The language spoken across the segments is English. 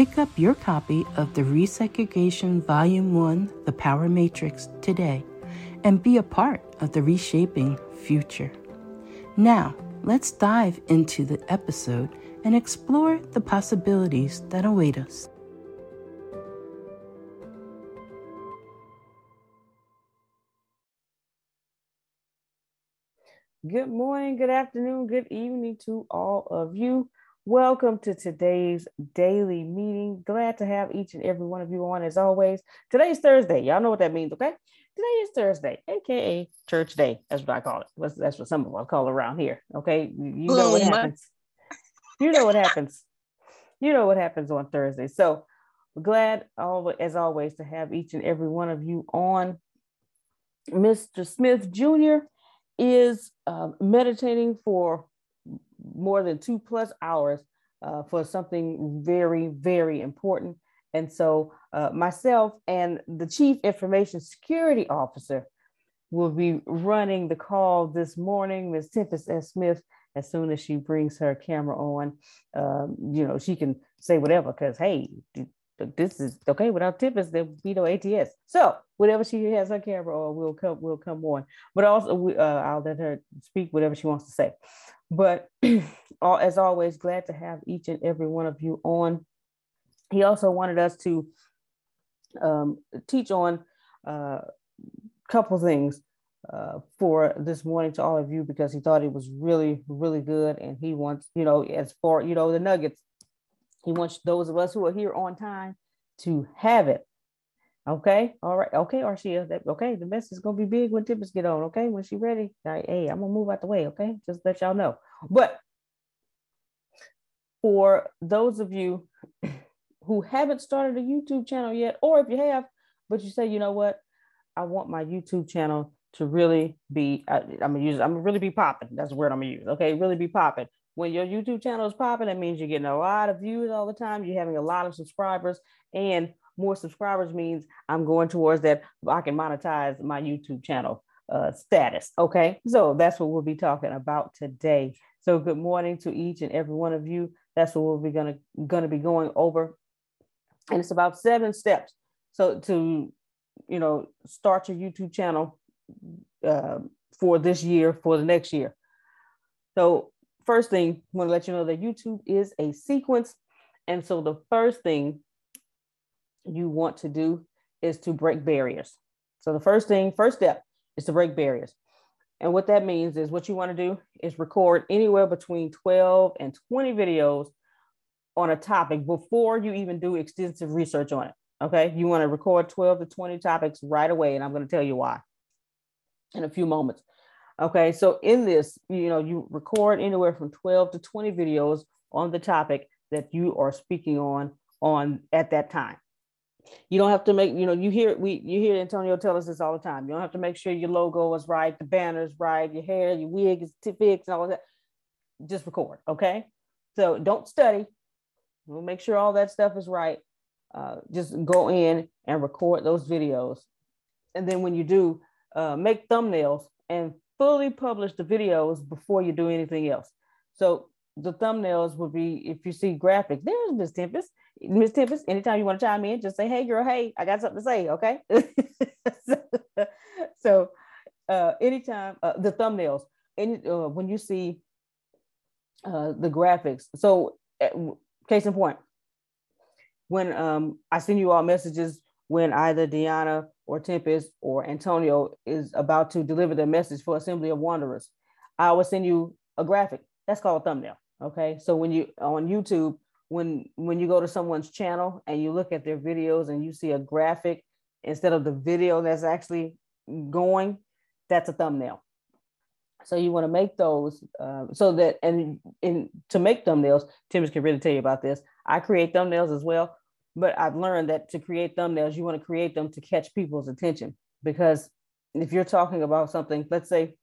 Pick up your copy of the Resegregation Volume 1 The Power Matrix today and be a part of the reshaping future. Now, let's dive into the episode and explore the possibilities that await us. Good morning, good afternoon, good evening to all of you. Welcome to today's daily meeting. Glad to have each and every one of you on as always. Today's Thursday. Y'all know what that means, okay? Today is Thursday, aka Church Day. That's what I call it. That's what some of us call it around here. Okay. You know what happens. You know what happens. You know what happens on Thursday. So glad as always to have each and every one of you on. Mr. Smith Jr. is uh, meditating for more than two plus hours uh, for something very, very important. And so, uh, myself and the Chief Information Security Officer will be running the call this morning, Ms. Tempest S. Smith. As soon as she brings her camera on, um, you know, she can say whatever because, hey, this is okay without Tempest, there'll be no ATS. So, whatever she has on camera on, will come, we'll come on. But also, uh, I'll let her speak whatever she wants to say. But as always, glad to have each and every one of you on. He also wanted us to um, teach on a uh, couple things uh, for this morning to all of you because he thought it was really, really good. And he wants, you know, as far, you know, the nuggets, he wants those of us who are here on time to have it. Okay. All right. Okay, Arshia. That, okay. The mess is gonna be big when Tippers get on. Okay. When she ready. Hey, I'm gonna move out the way. Okay. Just let y'all know. But for those of you who haven't started a YouTube channel yet, or if you have, but you say, you know what, I want my YouTube channel to really be, I, am gonna use, I'm gonna really be popping. That's the word I'm gonna use. Okay, really be popping. When your YouTube channel is popping, that means you're getting a lot of views all the time. You're having a lot of subscribers, and more subscribers means I'm going towards that. I can monetize my YouTube channel uh, status. Okay, so that's what we'll be talking about today. So good morning to each and every one of you. That's what we'll be gonna gonna be going over, and it's about seven steps. So to you know start your YouTube channel uh, for this year for the next year. So first thing, I want to let you know that YouTube is a sequence. And so the first thing you want to do is to break barriers. So the first thing, first step is to break barriers. And what that means is what you want to do is record anywhere between 12 and 20 videos on a topic before you even do extensive research on it. Okay. You want to record 12 to 20 topics right away. And I'm going to tell you why in a few moments. Okay. So in this, you know, you record anywhere from 12 to 20 videos on the topic that you are speaking on on at that time. You don't have to make, you know, you hear we you hear Antonio tell us this all the time. You don't have to make sure your logo is right, the banner's right, your hair, your wig is fixed, and all that. Just record, okay? So don't study. We'll make sure all that stuff is right. Uh, just go in and record those videos. And then when you do, uh, make thumbnails and fully publish the videos before you do anything else. So the thumbnails would be if you see graphics, there's Miss Tempest. Miss Tempest, anytime you want to chime in, just say, hey girl, hey, I got something to say, okay? so, so uh, anytime uh, the thumbnails, any uh, when you see uh, the graphics. So uh, case in point, when um, I send you all messages when either Deanna or Tempest or Antonio is about to deliver the message for Assembly of Wanderers, I will send you a graphic. That's called a thumbnail. Okay. So when you on YouTube, when when you go to someone's channel and you look at their videos and you see a graphic instead of the video that's actually going, that's a thumbnail. So you want to make those uh, so that and in to make thumbnails, Timmons can really tell you about this. I create thumbnails as well, but I've learned that to create thumbnails, you want to create them to catch people's attention because if you're talking about something, let's say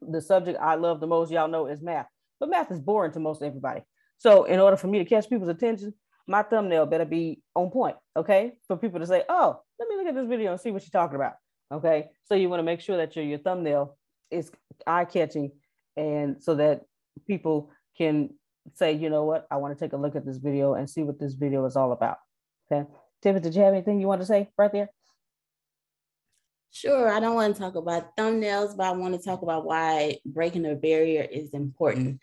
the subject I love the most, y'all know, is math, but math is boring to most everybody. So in order for me to catch people's attention, my thumbnail better be on point, okay? For people to say, oh, let me look at this video and see what you're talking about, okay? So you want to make sure that your, your thumbnail is eye catching and so that people can say, you know what, I want to take a look at this video and see what this video is all about. Okay. Tiffany, did you have anything you want to say right there? Sure. I don't want to talk about thumbnails, but I want to talk about why breaking a barrier is important.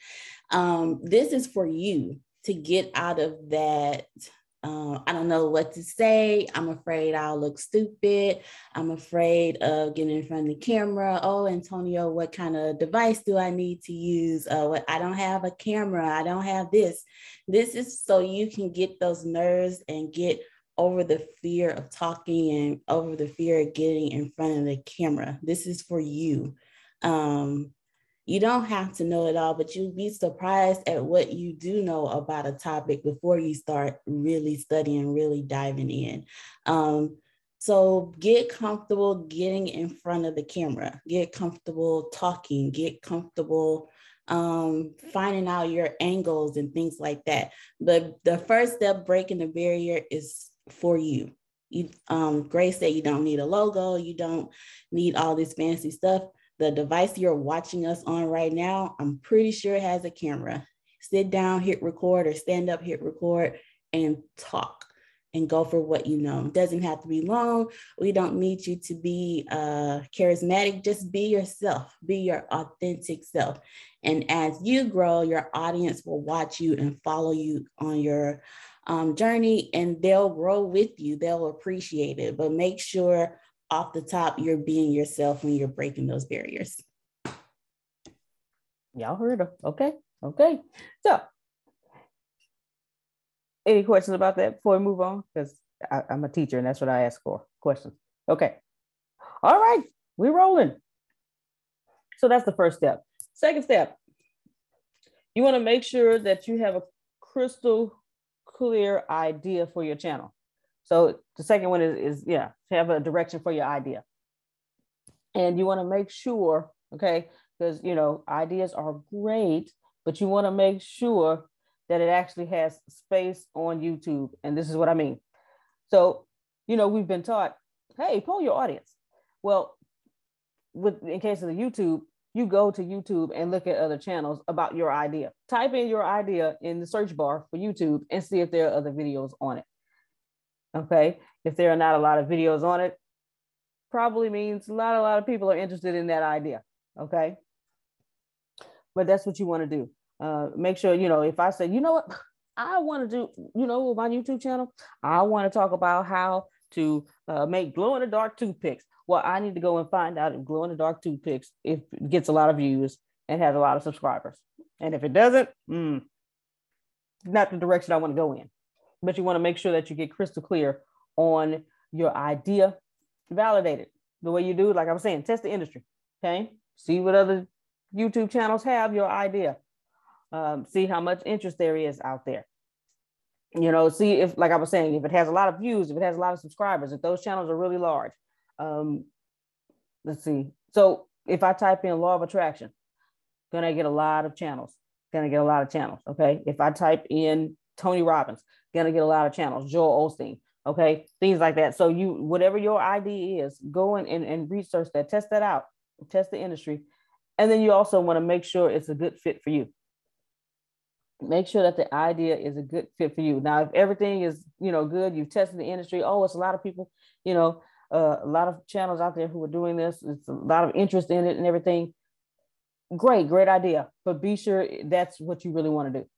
Um, this is for you to get out of that uh, I don't know what to say. I'm afraid I'll look stupid. I'm afraid of getting in front of the camera. Oh, Antonio, what kind of device do I need to use? Uh, what I don't have a camera. I don't have this. This is so you can get those nerves and get over the fear of talking and over the fear of getting in front of the camera. This is for you. Um, you don't have to know it all, but you'll be surprised at what you do know about a topic before you start really studying, really diving in. Um, so get comfortable getting in front of the camera, get comfortable talking, get comfortable um, finding out your angles and things like that. But the first step breaking the barrier is for you. You, um, Grace said you don't need a logo, you don't need all this fancy stuff the device you're watching us on right now, I'm pretty sure it has a camera. Sit down, hit record, or stand up, hit record, and talk and go for what you know. It doesn't have to be long. We don't need you to be uh, charismatic. Just be yourself, be your authentic self. And as you grow, your audience will watch you and follow you on your um, journey, and they'll grow with you. They'll appreciate it. But make sure off the top, you're being yourself when you're breaking those barriers. Y'all heard her. Okay. Okay. So, any questions about that before we move on? Because I'm a teacher and that's what I ask for questions. Okay. All right. We're rolling. So, that's the first step. Second step, you want to make sure that you have a crystal clear idea for your channel. So the second one is, is yeah, have a direction for your idea. And you want to make sure, okay, because you know, ideas are great, but you want to make sure that it actually has space on YouTube. And this is what I mean. So, you know, we've been taught, hey, pull your audience. Well, with in case of the YouTube, you go to YouTube and look at other channels about your idea. Type in your idea in the search bar for YouTube and see if there are other videos on it. Okay. If there are not a lot of videos on it, probably means not a lot of people are interested in that idea. Okay. but that's what you want to do. Uh, make sure, you know, if I say, you know what, I want to do, you know, my YouTube channel, I want to talk about how to uh, make glow in the dark toothpicks. Well, I need to go and find out if glow in the dark toothpicks if it gets a lot of views and has a lot of subscribers. And if it doesn't, mm, not the direction I want to go in. But you want to make sure that you get crystal clear on your idea, validate it. The way you do, like I was saying, test the industry. Okay. See what other YouTube channels have your idea. Um, see how much interest there is out there. You know, see if, like I was saying, if it has a lot of views, if it has a lot of subscribers, if those channels are really large. Um, let's see. So if I type in law of attraction, gonna get a lot of channels. Gonna get a lot of channels. Okay. If I type in Tony Robbins, gonna get a lot of channels. Joel Osteen. Okay. Things like that. So you, whatever your idea is, go in and, and research that, test that out, test the industry. And then you also want to make sure it's a good fit for you make sure that the idea is a good fit for you. Now, if everything is, you know, good, you've tested the industry. Oh, it's a lot of people, you know, uh, a lot of channels out there who are doing this. It's a lot of interest in it and everything. Great, great idea. But be sure that's what you really want to do.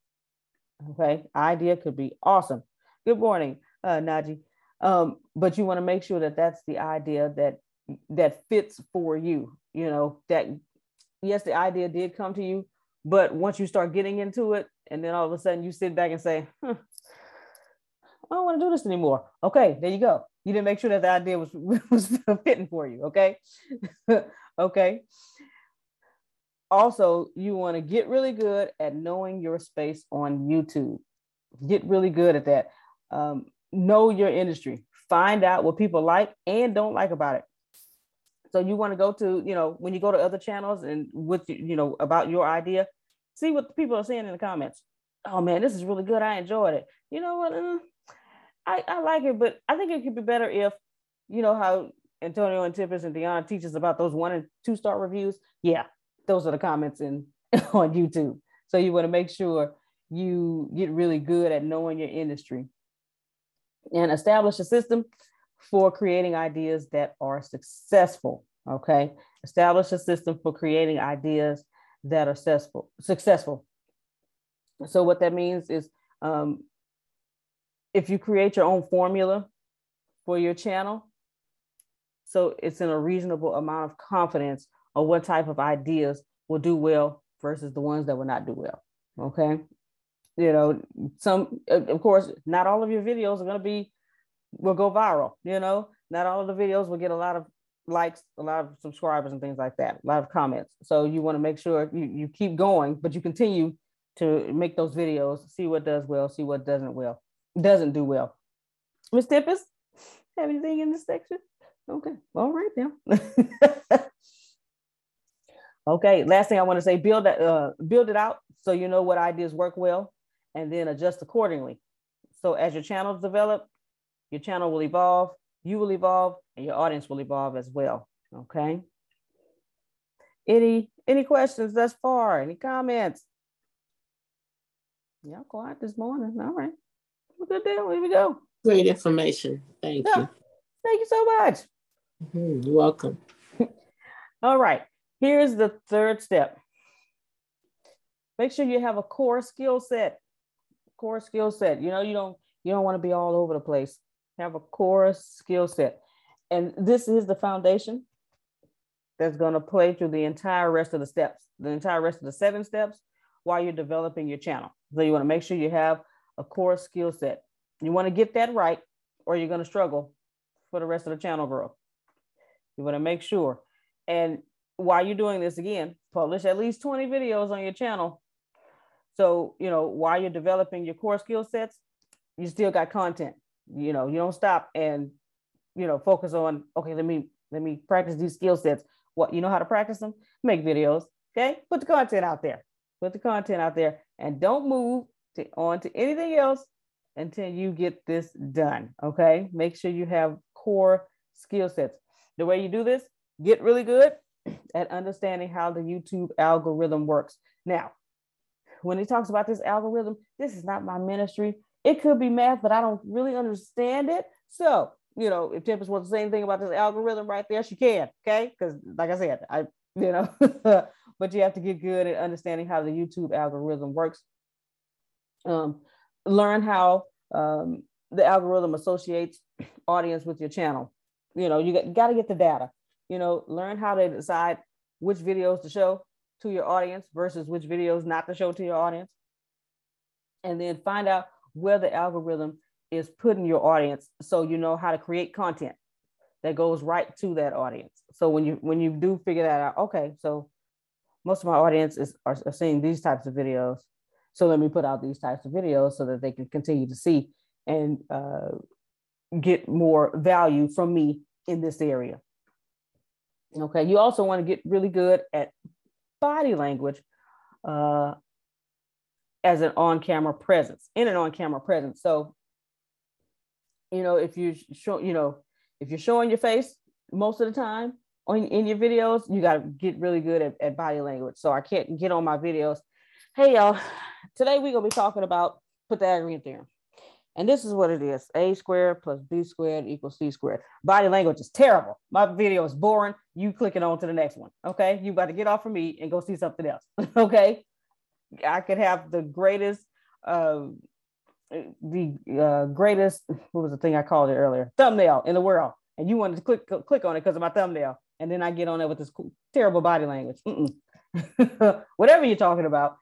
Okay, idea could be awesome. Good morning, uh, Naji. Um, but you want to make sure that that's the idea that that fits for you. You know that yes, the idea did come to you, but once you start getting into it, and then all of a sudden you sit back and say, huh, I don't want to do this anymore. Okay, there you go. You didn't make sure that the idea was, was fitting for you. Okay. okay. Also, you want to get really good at knowing your space on YouTube. Get really good at that. Um, know your industry. Find out what people like and don't like about it. So you want to go to, you know, when you go to other channels and with, you know, about your idea, see what people are saying in the comments. Oh man, this is really good. I enjoyed it. You know what? Uh, I, I like it, but I think it could be better if, you know, how Antonio and Tippis and Deanna teaches about those one and two star reviews. Yeah, those are the comments in on YouTube. So you want to make sure you get really good at knowing your industry and establish a system for creating ideas that are successful. Okay. Establish a system for creating ideas that are successful. Successful. So what that means is, um, if you create your own formula for your channel, so it's in a reasonable amount of confidence of what type of ideas will do well versus the ones that will not do well. Okay. You know, some, of course, not all of your videos are going to be, will go viral. You know, not all of the videos will get a lot of likes, a lot of subscribers and things like that, a lot of comments. So you want to make sure you, you keep going, but you continue to make those videos, see what does well, see what doesn't well, doesn't do well. Miss Tippis, have anything in this section? Okay, all right now. okay, last thing I want to say, build that, uh, build it out so you know what ideas work well, and then adjust accordingly. So as your channels develop, your channel will evolve, you will evolve, and your audience will evolve as well. Okay. Any any questions thus far? Any comments? Yeah, quiet this morning. All right. Good deal. Here we go. Great information. Thank yeah. you. Thank you so much. Mm-hmm. You're welcome. All right. Here's the third step. Make sure you have a core skill set. Core skill set. You know, you don't you don't want to be all over the place. Have a core skill set. And this is the foundation that's going to play through the entire rest of the steps, the entire rest of the seven steps while you're developing your channel. So you want to make sure you have a core skill set. You want to get that right, or you're going to struggle for the rest of the channel growth. You want to make sure. And while you're doing this again, publish at least 20 videos on your channel. So, you know, while you're developing your core skill sets, you still got content. You know, you don't stop and, you know, focus on, okay, let me let me practice these skill sets. What you know how to practice them? Make videos. Okay. Put the content out there put the content out there and don't move to, on to anything else until you get this done. Okay. Make sure you have core skill sets. The way you do this, get really good at understanding how the YouTube algorithm works. Now, when he talks about this algorithm, this is not my ministry. It could be math, but I don't really understand it. So, you know, if Tempest wants to say anything about this algorithm right there, she can. Okay. Because, like I said, I you know, but you have to get good at understanding how the YouTube algorithm works. Um, learn how um, the algorithm associates audience with your channel. You know, you got, got to get the data. You know, learn how to decide which videos to show to your audience versus which videos not to show to your audience. And then find out where the algorithm is putting your audience so you know how to create content that goes right to that audience. So when you when you do figure that out, okay, so most of my audience is are, are seeing these types of videos. So let me put out these types of videos so that they can continue to see and uh, get more value from me in this area. Okay, you also want to get really good at body language uh, as an on-camera presence, in an on-camera presence. So, you know, if you show, you know, if you're showing your face most of the time on in your videos, you got to get really good at, at body language. So I can't get on my videos. Hey y'all, today we're gonna be talking about Pythagorean theorem. And this is what it is. A squared plus B squared equals C squared. Body language is terrible. My video is boring. You clicking on to the next one. Okay. You got to get off of me and go see something else. okay. I could have the greatest, uh, the uh, greatest, what was the thing I called it earlier? Thumbnail in the world. And you wanted to click click on it because of my thumbnail. And then I get on there with this terrible body language. whatever you're talking about,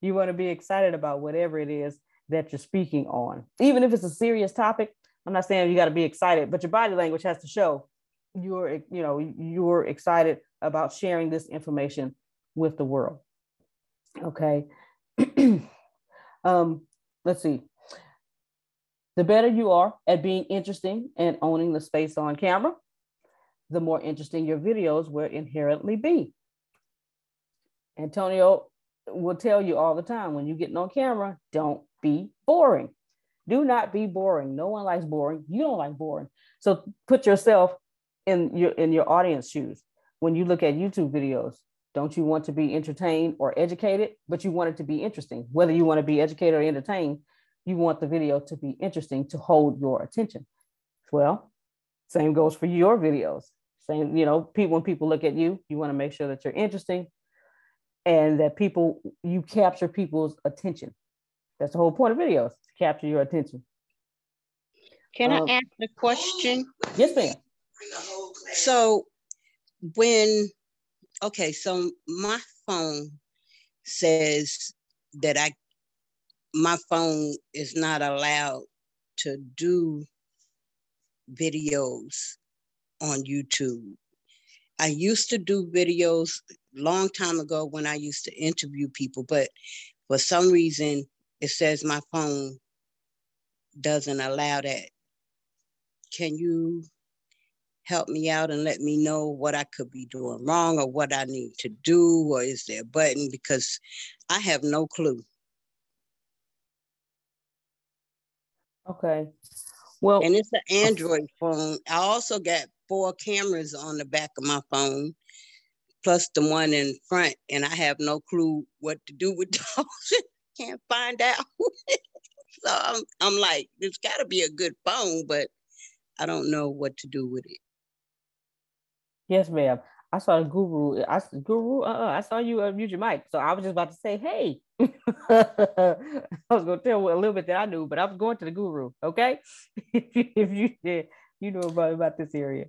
you want to be excited about whatever it is that you're speaking on. Even if it's a serious topic, I'm not saying you got to be excited, but your body language has to show you're, you know, you're excited about sharing this information with the world. Okay. um, let's see. The better you are at being interesting and owning the space on camera, the more interesting your videos will inherently be. Antonio will tell you all the time when you're getting on camera, don't be boring. Do not be boring. No one likes boring. You don't like boring. So put yourself in your in your audience shoes. When you look at YouTube videos, don't you want to be entertained or educated, but you want it to be interesting. Whether you want to be educated or entertained, you want the video to be interesting to hold your attention. Well, same goes for your videos. Same, you know, people when people look at you, you want to make sure that you're interesting and that people you capture people's attention. That's the whole point of videos to capture your attention. Can um, I ask a question? Yes, ma'am. So when okay, so my phone says that I my phone is not allowed to do videos on YouTube. I used to do videos long time ago when I used to interview people, but for some reason it says my phone doesn't allow that. Can you help me out and let me know what I could be doing wrong or what I need to do? Or is there a button? Because I have no clue. Okay. Well, and it's an Android phone. I also got four cameras on the back of my phone, plus the one in front, and I have no clue what to do with those can't find out. so I'm, I'm like, there's got to be a good phone, but I don't know what to do with it. Yes, ma'am. I saw the guru. I guru. Uh, uh I saw you uh, mute your mic, so I was just about to say, "Hey." I was to tell a little bit that I knew, but I was going to the guru. Okay, if you if you you know about about this area.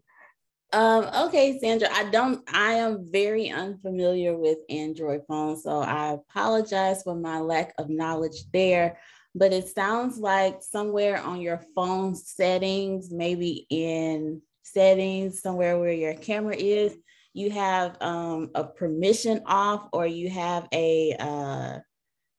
Um, okay, Sandra, I don't, I am very unfamiliar with Android phones, so I apologize for my lack of knowledge there. But it sounds like somewhere on your phone settings, maybe in settings, somewhere where your camera is, you have um, a permission off or you have a uh,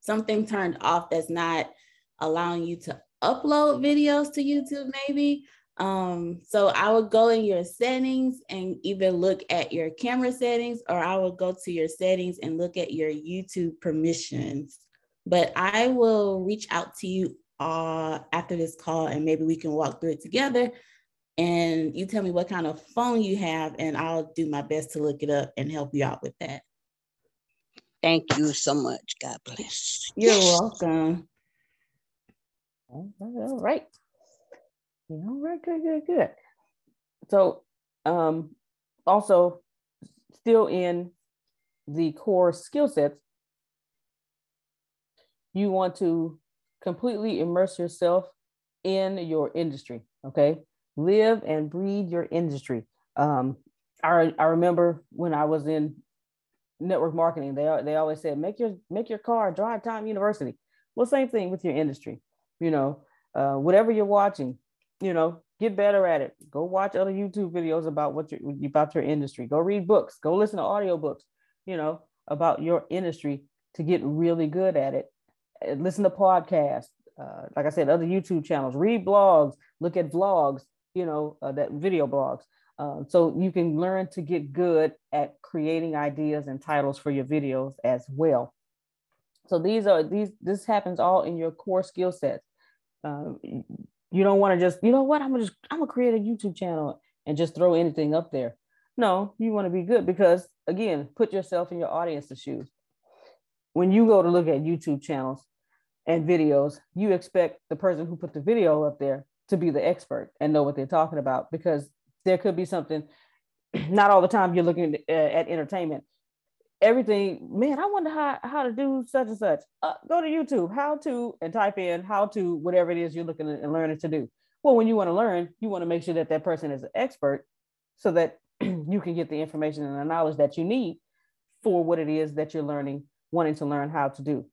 something turned off that's not allowing you to upload videos to YouTube, maybe. Um, so I would go in your settings and either look at your camera settings or I would go to your settings and look at your YouTube permissions. But I will reach out to you uh, after this call and maybe we can walk through it together. And you tell me what kind of phone you have, and I'll do my best to look it up and help you out with that. Thank you so much. God bless. You're welcome. All right. All right, good, good, good. So, um, also still in the core skill sets, you want to completely immerse yourself in your industry. Okay. Live and breathe your industry. Um, I, I remember when I was in network marketing, they, they always said, make your, make your car drive time university. Well, same thing with your industry, you know, uh, whatever you're watching, you know, get better at it. Go watch other YouTube videos about what you about your industry. Go read books. Go listen to audiobooks, you know, about your industry to get really good at it. Listen to podcasts. Uh, like I said, other YouTube channels. Read blogs. Look at vlogs. You know, uh, that video blogs. Um, so you can learn to get good at creating ideas and titles for your videos as well. So these are these. This happens all in your core skill sets. Um, you don't want to just, you know what, I'm gonna just, I'm gonna create a YouTube channel and just throw anything up there. No, you want to be good because again, put yourself in your audience's shoes. When you go to look at YouTube channels and videos, you expect the person who put the video up there to be the expert and know what they're talking about because there could be something not all the time you're looking at, at entertainment everything man i wonder how, how to do such and such. Uh, go to youtube how to and type in how to whatever it is you're looking at and learning to do. Well when you want to learn you want to make sure that that person is an expert so that you can get the information and the knowledge that you need for what it is that you're learning wanting to learn how to do.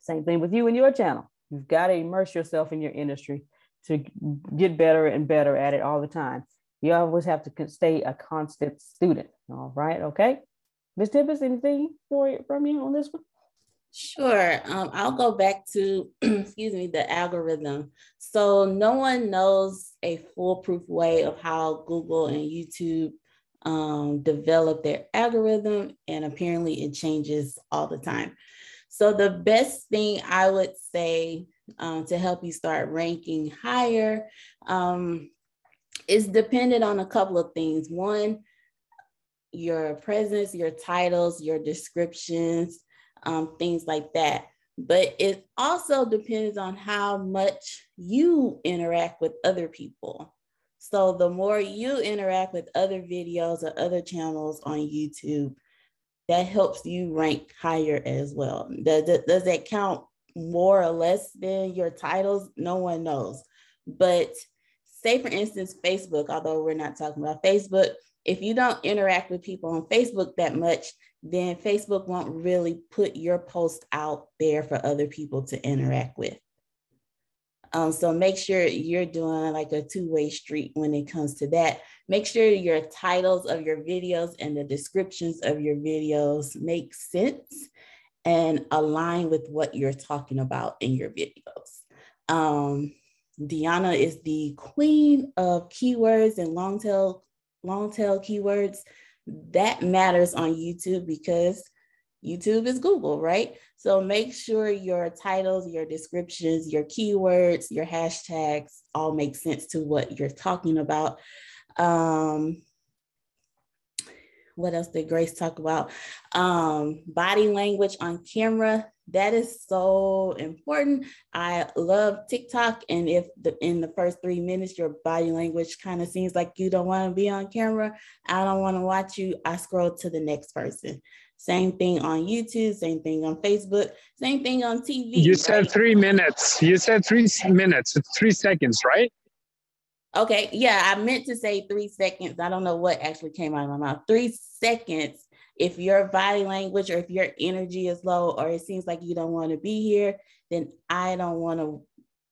Same thing with you and your channel. You've got to immerse yourself in your industry to get better and better at it all the time. You always have to stay a constant student. All right okay Ms. Tempest, anything for from you on this one? Sure. Um, I'll go back to, excuse me, the algorithm. So no one knows a foolproof way of how Google and YouTube um, develop their algorithm, and apparently it changes all the time. So the best thing I would say um, to help you start ranking higher um, is dependent on a couple of things. One, your presence, your titles, your descriptions, um, things like that. But it also depends on how much you interact with other people. So the more you interact with other videos or other channels on YouTube, that helps you rank higher as well. Does, does that count more or less than your titles? No one knows. But say, for instance, Facebook, although we're not talking about Facebook, if you don't interact with people on Facebook that much, then Facebook won't really put your post out there for other people to interact with. Um, so make sure you're doing like a two-way street when it comes to that. Make sure your titles of your videos and the descriptions of your videos make sense and align with what you're talking about in your videos. Um, Deanna is the queen of keywords and long tail long tail keywords, that matters on YouTube because YouTube is Google, right? So make sure your titles, your descriptions, your keywords, your hashtags all make sense to what you're talking about. Um, what else did Grace talk about? Um, body language on camera that is so important. I love TikTok. And if the, in the first three minutes, your body language kind of seems like you don't want to be on camera, I don't want to watch you, I scroll to the next person. Same thing on YouTube, same thing on Facebook, same thing on TV. You said three minutes. You said three minutes. Three seconds, right? Okay. Yeah, I meant to say three seconds. I don't know what actually came out of my mouth. Three seconds if your body language or if your energy is low or it seems like you don't want to be here, then I don't want to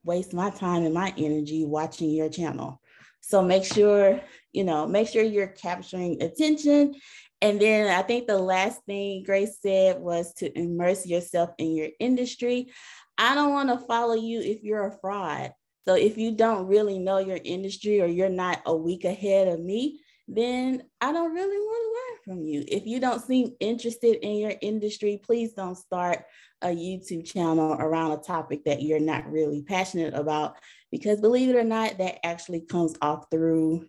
waste my time and my energy watching your channel. So make sure, you know, make sure you're capturing attention. And then I think the last thing Grace said was to immerse yourself in your industry. I don't want to follow you if you're a fraud. So if you don't really know your industry or you're not a week ahead of me, then I don't really want to learn from you. If you don't seem interested in your industry, please don't start a YouTube channel around a topic that you're not really passionate about, because believe it or not, that actually comes off through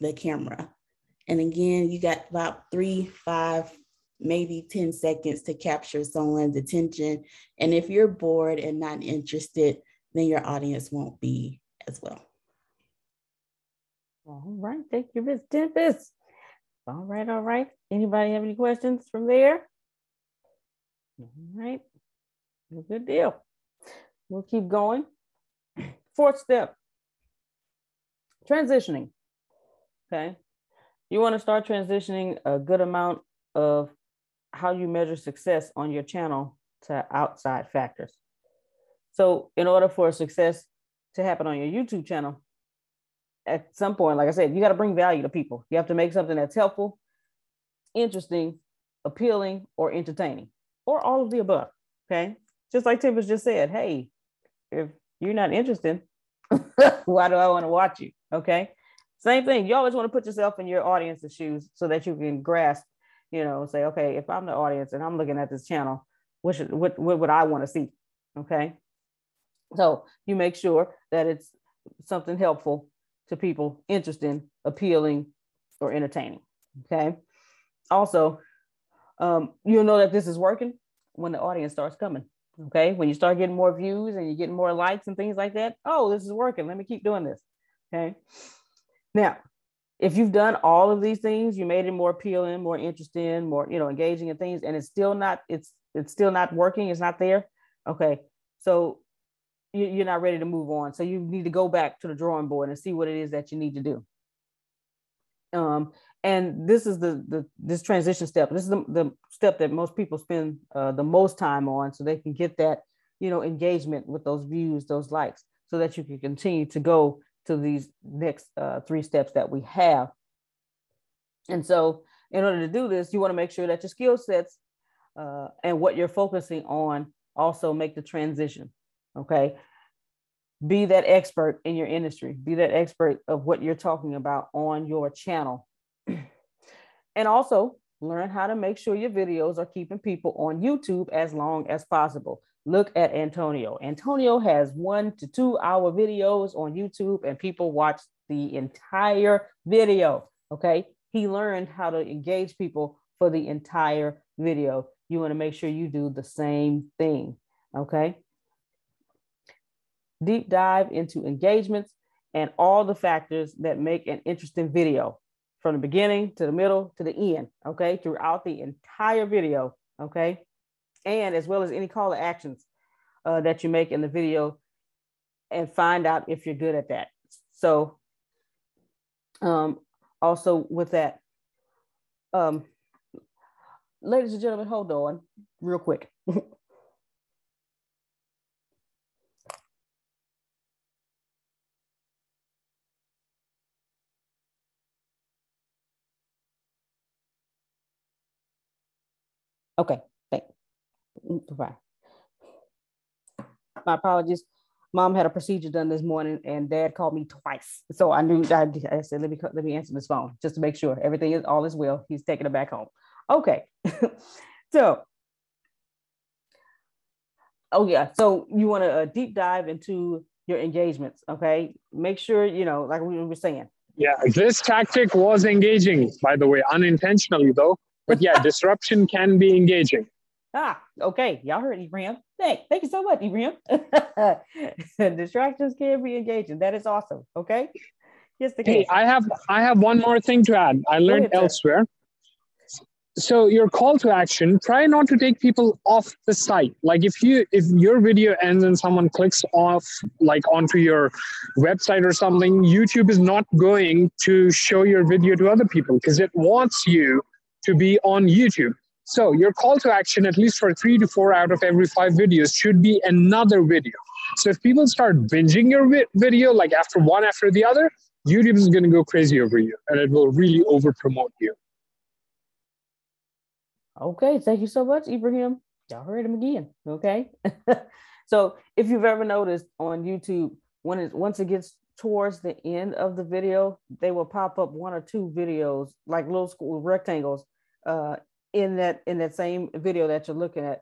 the camera. And again, you got about three, five, maybe 10 seconds to capture someone's attention. And if you're bored and not interested, then your audience won't be as well. All right, thank you, Ms. Tempest. All right, all right. Anybody have any questions from there? All right, good deal. We'll keep going. Fourth step, transitioning. Okay, you want to start transitioning a good amount of how you measure success on your channel to outside factors. So, in order for success to happen on your YouTube channel, at some point, like I said, you got to bring value to people. You have to make something that's helpful, interesting, appealing, or entertaining, or all of the above. Okay. Just like Tibbs just said, hey, if you're not interested, why do I want to watch you? Okay. Same thing. You always want to put yourself in your audience's shoes so that you can grasp, you know, say, okay, if I'm the audience and I'm looking at this channel, what should what, what would I want to see? Okay. So you make sure that it's something helpful to people, interesting, appealing, or entertaining. Okay. Also, um, you'll know that this is working when the audience starts coming. Okay. When you start getting more views and you're getting more likes and things like that, oh, this is working. Let me keep doing this. Okay. Now, if you've done all of these things, you made it more appealing, more interesting, more, you know, engaging and things, and it's still not, it's it's still not working, it's not there. Okay. So you're not ready to move on. So you need to go back to the drawing board and see what it is that you need to do. Um, and this is the the this transition step. This is the, the step that most people spend uh, the most time on, so they can get that you know engagement with those views, those likes, so that you can continue to go to these next uh, three steps that we have. And so, in order to do this, you want to make sure that your skill sets uh, and what you're focusing on also make the transition. Okay. Be that expert in your industry, be that expert of what you're talking about on your channel. and also learn how to make sure your videos are keeping people on YouTube as long as possible. Look at Antonio. Antonio has one to two hour videos on YouTube, and people watch the entire video. Okay. He learned how to engage people for the entire video. You want to make sure you do the same thing. Okay deep dive into engagements and all the factors that make an interesting video from the beginning to the middle to the end, okay, throughout the entire video, okay, and as well as any call to actions uh, that you make in the video and find out if you're good at that. So, um, also with that, um, ladies and gentlemen, hold on real quick. Okay, thank. Bye. My apologies. Mom had a procedure done this morning, and Dad called me twice, so I knew I, I said, "Let me let me answer this phone just to make sure everything is all is well." He's taking it back home. Okay, so oh yeah, so you want to uh, deep dive into your engagements. Okay, make sure you know, like we were saying. Yeah, this tactic was engaging, by the way, unintentionally though. But yeah, disruption can be engaging. Ah, okay. Y'all heard Ibrahim. Thank, thank you so much, Ibrahim. Distractions can be engaging. That is awesome. Okay. Yes, the case. Hey, I have I have one more thing to add. I learned ahead, elsewhere. So your call to action, try not to take people off the site. Like if you if your video ends and someone clicks off like onto your website or something, YouTube is not going to show your video to other people because it wants you to be on YouTube. So your call to action, at least for three to four out of every five videos, should be another video. So if people start binging your video, like after one after the other, YouTube is going to go crazy over you and it will really over promote you. Okay, thank you so much, Ibrahim. Y'all heard him again. Okay. so if you've ever noticed on YouTube, when it once it gets towards the end of the video, they will pop up one or two videos, like little school rectangles, uh, in that in that same video that you're looking at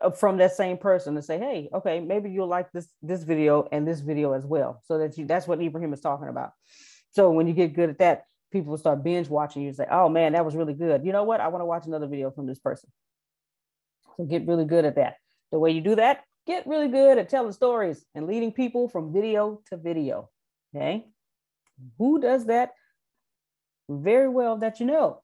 uh, from that same person to say, hey, okay, maybe you'll like this this video and this video as well. So that you that's what Ibrahim is talking about. So when you get good at that, people will start binge watching you and say, oh man, that was really good. You know what? I want to watch another video from this person. So get really good at that. The way you do that, get really good at telling stories and leading people from video to video. Okay. Who does that very well that you know?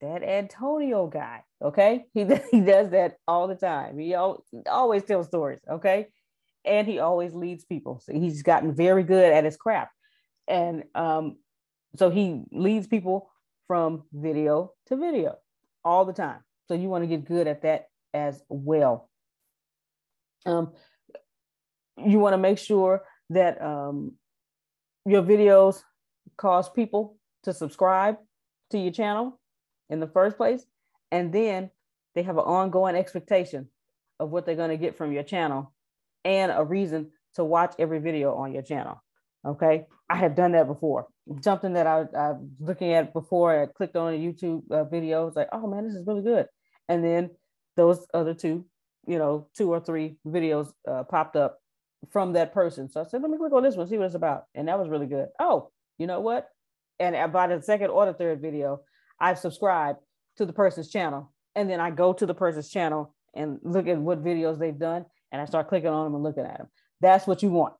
that Antonio guy. Okay, he he does that all the time. He always tells stories. Okay, and he always leads people. So he's gotten very good at his craft, and um, so he leads people from video to video all the time. So you want to get good at that as well. Um, you want to make sure that um, your videos cause people to subscribe to your channel in the first place. And then they have an ongoing expectation of what they're going to get from your channel and a reason to watch every video on your channel. Okay. I have done that before. Something that I, I was looking at before, I clicked on a YouTube uh, video, was like, oh man, this is really good. And then those other two, you know, two or three videos uh, popped up from that person. So I said, let me click on this one, see what it's about. And that was really good. Oh, you know what? And about the second or the third video, I've subscribed to the person's channel. And then I go to the person's channel and look at what videos they've done. And I start clicking on them and looking at them. That's what you want.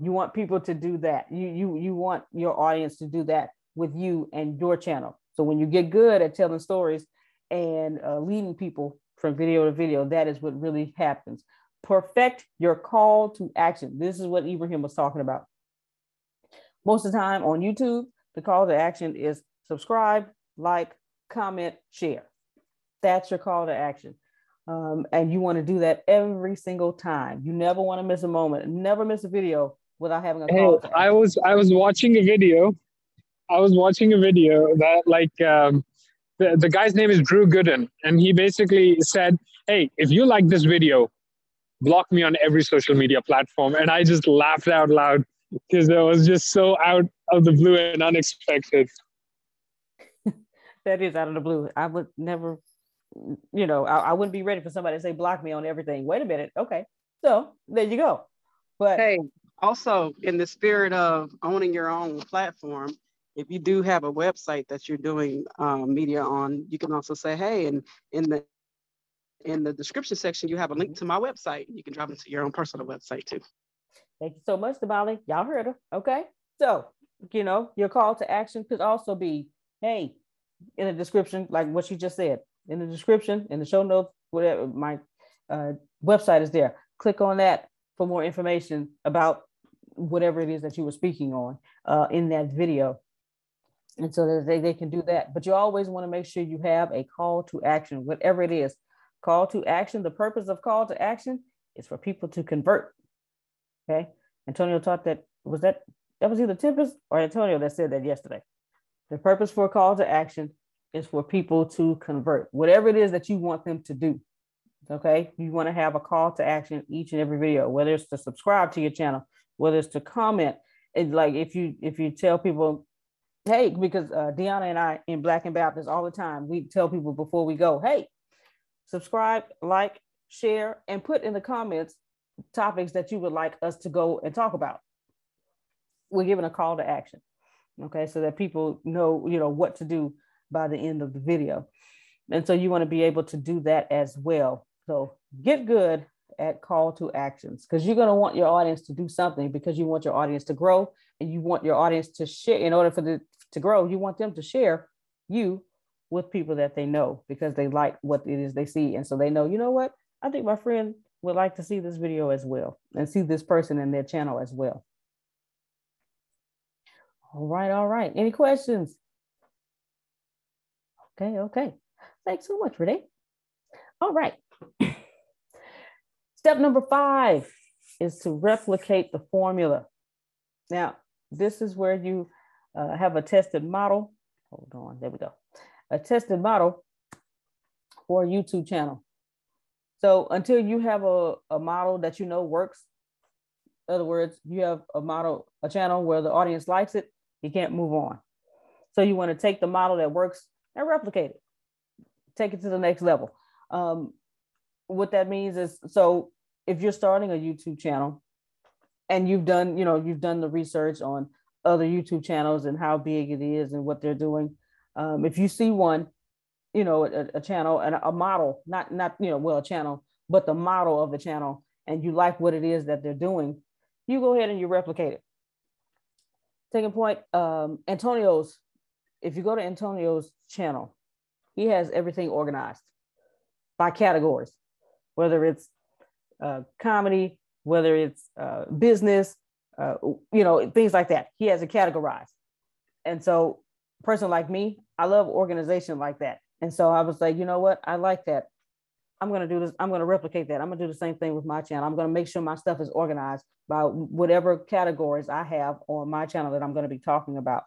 You want people to do that. You you you want your audience to do that with you and your channel. So when you get good at telling stories and uh, leading people from video to video, that is what really happens. Perfect your call to action. This is what Ibrahim was talking about. Most of the time on YouTube, the call to action is subscribe, like, comment, share. That's your call to action. Um, and you want to do that every single time. You never want to miss a moment. Never miss a video without having a call. Hey, I was I was watching a video. I was watching a video that like um, the, the guy's name is Drew Gooden, and he basically said, "Hey, if you like this video, block me on every social media platform." And I just laughed out loud because it was just so out of the blue and unexpected that is out of the blue. I would never, you know, I, I wouldn't be ready for somebody to say block me on everything. Wait a minute. Okay. So there you go. But hey, also in the spirit of owning your own platform, if you do have a website that you're doing um, media on, you can also say, hey, and in the in the description section, you have a link to my website. You can drop it to your own personal website too. Thank you so much, Damali. Y'all heard her. Okay. So, you know, your call to action could also be, hey, in the description, like what you just said, in the description, in the show notes, whatever, my uh, website is there. Click on that for more information about whatever it is that you were speaking on uh, in that video. And so that they, they can do that. But you always want to make sure you have a call to action, whatever it is. Call to action. The purpose of call to action is for people to convert. Okay. Antonio taught that, was that, that was either Tempest or Antonio that said that yesterday. The purpose for call to action is for people to convert, whatever it is that you want them to do. Okay. You want to have a call to action each and every video, whether it's to subscribe to your channel, whether it's to comment. It's like if you if you tell people, hey, because uh, Deanna and I in Black and Baptist all the time, we tell people before we go, hey, subscribe, like, share, and put in the comments topics that you would like us to go and talk about. We're giving a call to action okay so that people know you know what to do by the end of the video. And so you want to be able to do that as well. So get good at call to actions because you're going to want your audience to do something because you want your audience to grow and you want your audience to share. In order for the to grow you want them to share you with people that they know because they like what it is they see and so they know you know what i think my friend would like to see this video as well and see this person in their channel as well all right, all right. Any questions? Okay, okay. Thanks so much, Renee. All right. Step number five is to replicate the formula. Now, this is where you uh, have a tested model. Hold on, there we go. A tested model for a YouTube channel. So until you have a, a model that you know works, in other words, you have a model, a channel where the audience likes it, you can't move on. So you want to take the model that works and replicate it, take it to the next level. Um, what that means is so if you're starting a YouTube channel and you've done, you know, you've done the research on other YouTube channels and how big it is and what they're doing. Um, if you see one, you know, a, a channel and a model, not not you know, well, a channel, but the model of the channel, and you like what it is that they're doing, you go ahead and you replicate it. Second point, um, Antonio's, if you go to Antonio's channel, he has everything organized by categories, whether it's uh, comedy, whether it's uh, business, uh, you know, things like that. He has it categorized. And so, person like me, I love organization like that. And so I was like, you know what? I like that. I'm going to do this. I'm going to replicate that. I'm going to do the same thing with my channel. I'm going to make sure my stuff is organized by whatever categories I have on my channel that I'm going to be talking about.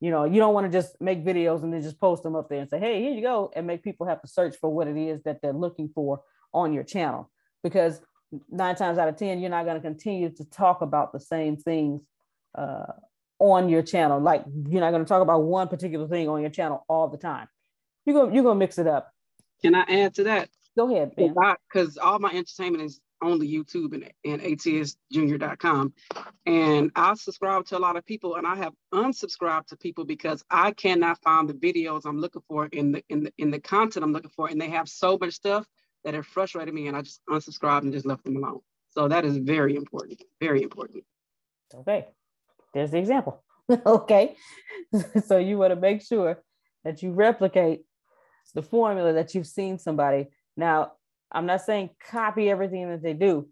You know, you don't want to just make videos and then just post them up there and say, hey, here you go, and make people have to search for what it is that they're looking for on your channel. Because nine times out of 10, you're not going to continue to talk about the same things uh, on your channel. Like you're not going to talk about one particular thing on your channel all the time. You're going you're going to mix it up. Can I add to that? Go ahead. Because all my entertainment is on the YouTube and, and atsjunior.com. And I subscribe to a lot of people and I have unsubscribed to people because I cannot find the videos I'm looking for in the in the in the content I'm looking for. And they have so much stuff that it frustrated me and I just unsubscribed and just left them alone. So that is very important, very important. Okay, there's the example. okay, so you want to make sure that you replicate the formula that you've seen somebody. Now, I'm not saying copy everything that they do.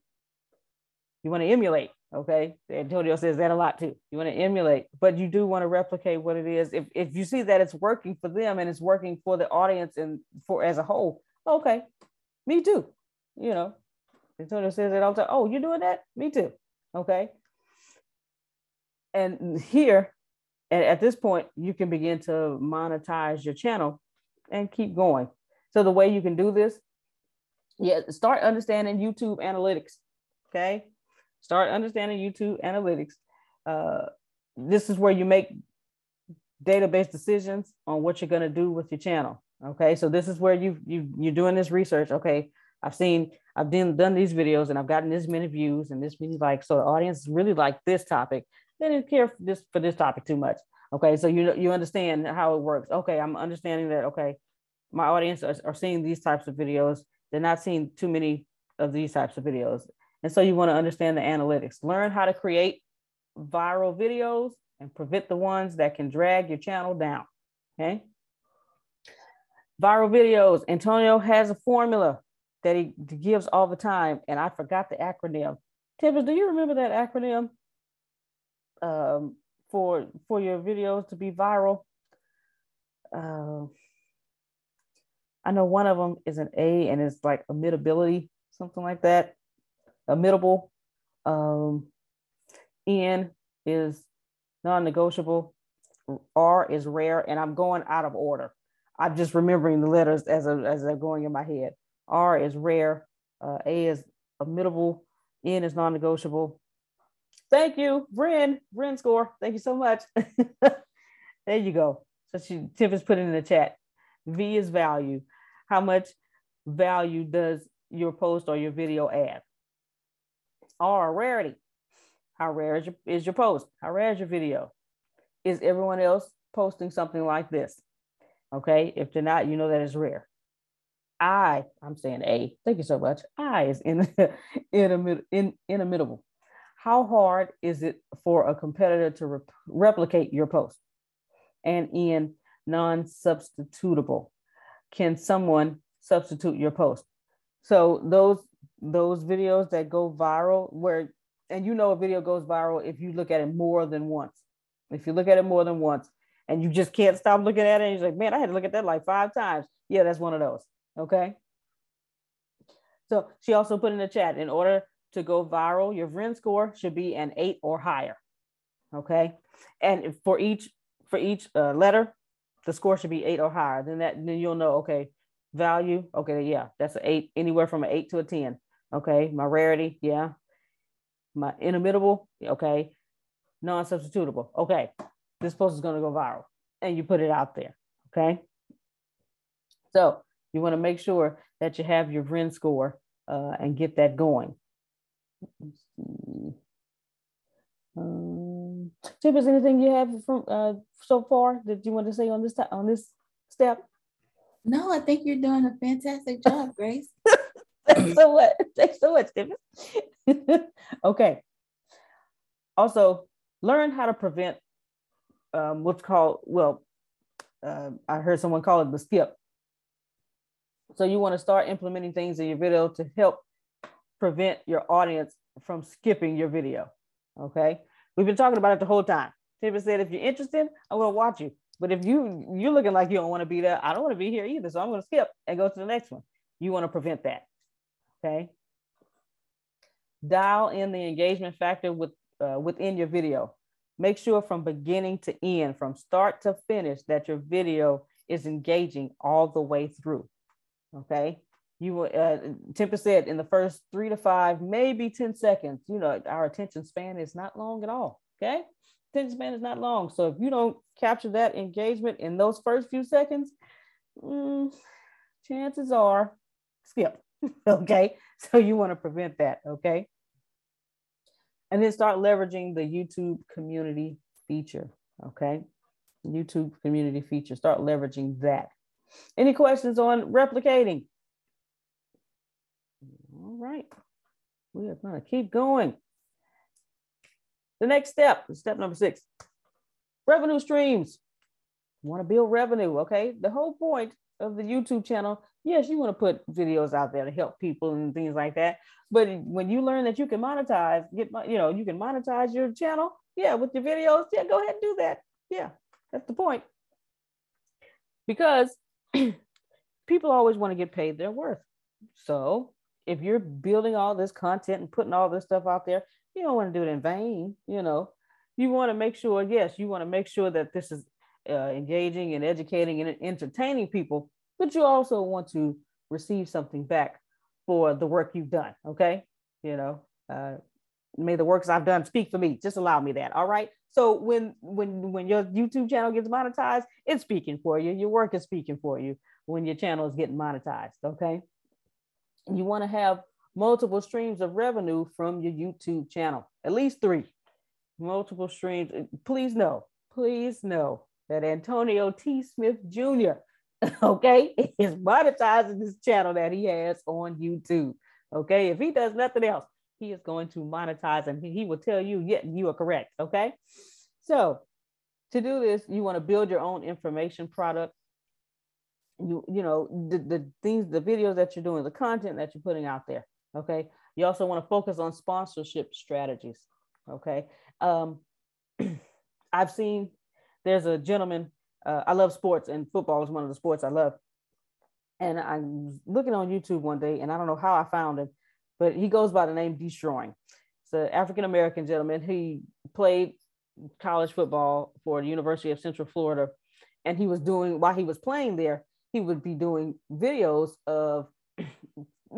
You want to emulate, okay? Antonio says that a lot too. You want to emulate, but you do want to replicate what it is. If, if you see that it's working for them and it's working for the audience and for as a whole, okay, me too. You know, Antonio says it all the time. Oh, you're doing that? Me too. Okay. And here, and at this point, you can begin to monetize your channel and keep going. So the way you can do this, yeah, start understanding YouTube analytics. Okay. Start understanding YouTube analytics. Uh, this is where you make database decisions on what you're going to do with your channel. Okay, so this is where you you you're doing this research. Okay, I've seen I've done done these videos and I've gotten this many views and this many likes. So the audience really like this topic. They didn't care for this for this topic too much. Okay, so you you understand how it works. Okay, I'm understanding that. Okay, my audience are, are seeing these types of videos. They're not seeing too many of these types of videos, and so you want to understand the analytics. Learn how to create viral videos and prevent the ones that can drag your channel down. Okay. Viral videos. Antonio has a formula that he gives all the time, and I forgot the acronym. Tibbs, do you remember that acronym um, for for your videos to be viral? Uh, I know one of them is an A, and it's like emittability, something like that. Emittable. Um, N is non-negotiable. R is rare, and I'm going out of order. I'm just remembering the letters as, a, as they're going in my head. R is rare, uh, A is emittable, N is non-negotiable. Thank you, Bren. VRIN score. Thank you so much. there you go. So she Tiff has put it in the chat. V is value. How much value does your post or your video add? R rarity. How rare is your, is your post? How rare is your video? Is everyone else posting something like this? Okay, if they're not, you know that is rare. I, I'm saying A. Thank you so much. I is in, in, in, inimitable. How hard is it for a competitor to re- replicate your post? And in non-substitutable, can someone substitute your post? So those those videos that go viral, where and you know a video goes viral if you look at it more than once. If you look at it more than once, and you just can't stop looking at it. And you're like, man, I had to look at that like five times. Yeah, that's one of those. Okay. So she also put in the chat in order to go viral, your VRIN score should be an eight or higher. Okay. And for each for each uh, letter, the score should be eight or higher. Then that then you'll know, okay, value. Okay, yeah, that's an eight, anywhere from an eight to a 10. Okay, my rarity, yeah. My inimitable, okay. Non-substitutable. Okay, this post is going to go viral and you put it out there. Okay. So you want to make sure that you have your VRIN score uh, and get that going. Um, Chip, is anything you have from uh, so far that you want to say on this on this step? No, I think you're doing a fantastic job, Grace. Thanks so much. Thanks so much, Tiffany. okay. Also, learn how to prevent um, what's called, well, uh, I heard someone call it the skip. So you want to start implementing things in your video to help prevent your audience from skipping your video. Okay. We've been talking about it the whole time. Tiffany said, if you're interested, I'm going to watch you. But if you you're looking like you don't want to be there, I don't want to be here either. So I'm going to skip and go to the next one. You want to prevent that. Okay. Dial in the engagement factor with uh, within your video. Make sure from beginning to end, from start to finish, that your video is engaging all the way through. Okay. You uh, Tempest said in the first three to five, maybe 10 seconds, you know, our attention span is not long at all. Okay. Attention span is not long. So if you don't capture that engagement in those first few seconds, mm, chances are skip. okay. So you want to prevent that. Okay. And then start leveraging the YouTube community feature. Okay. YouTube community feature. Start leveraging that. Any questions on replicating? All right. We are to keep going. The next step, step number six, revenue streams. To build revenue, okay? The whole point of the YouTube channel, yes, you want to put videos out there to help people and things like that. But when you learn that you can monetize, get you know, you can monetize your channel, yeah, with your videos, yeah, go ahead and do that. Yeah, that's the point. Because people always want to get paid their worth. So if you're building all this content and putting all this stuff out there, you don't want to do it in vain. You know, you want to make sure, yes, you want to make sure that this is uh, engaging and educating and entertaining people, but you also want to receive something back for the work you've done. Okay. You know, uh, may the works I've done speak for me. Just allow me that. All right. So when when when your YouTube channel gets monetized, it's speaking for you. Your work is speaking for you when your channel is getting monetized. Okay. You want to have multiple streams of revenue from your YouTube channel, at least three. Multiple streams. Please know, please know that Antonio T. Smith Jr. okay, is monetizing this channel that he has on YouTube. Okay, if he does nothing else, he is going to monetize and he will tell you, yeah, you are correct. Okay. So to do this, you want to build your own information product. You, you know, the, the things, the videos that you're doing, the content that you're putting out there. Okay. You also want to focus on sponsorship strategies. Okay. Um, I've seen there's a gentleman, uh, I love sports and football is one of the sports I love. And I'm looking on YouTube one day and I don't know how I found him but he goes by the name Deestroying. It's an African American gentleman. He played college football for the University of Central Florida, and he was doing while he was playing there, he would be doing videos of, you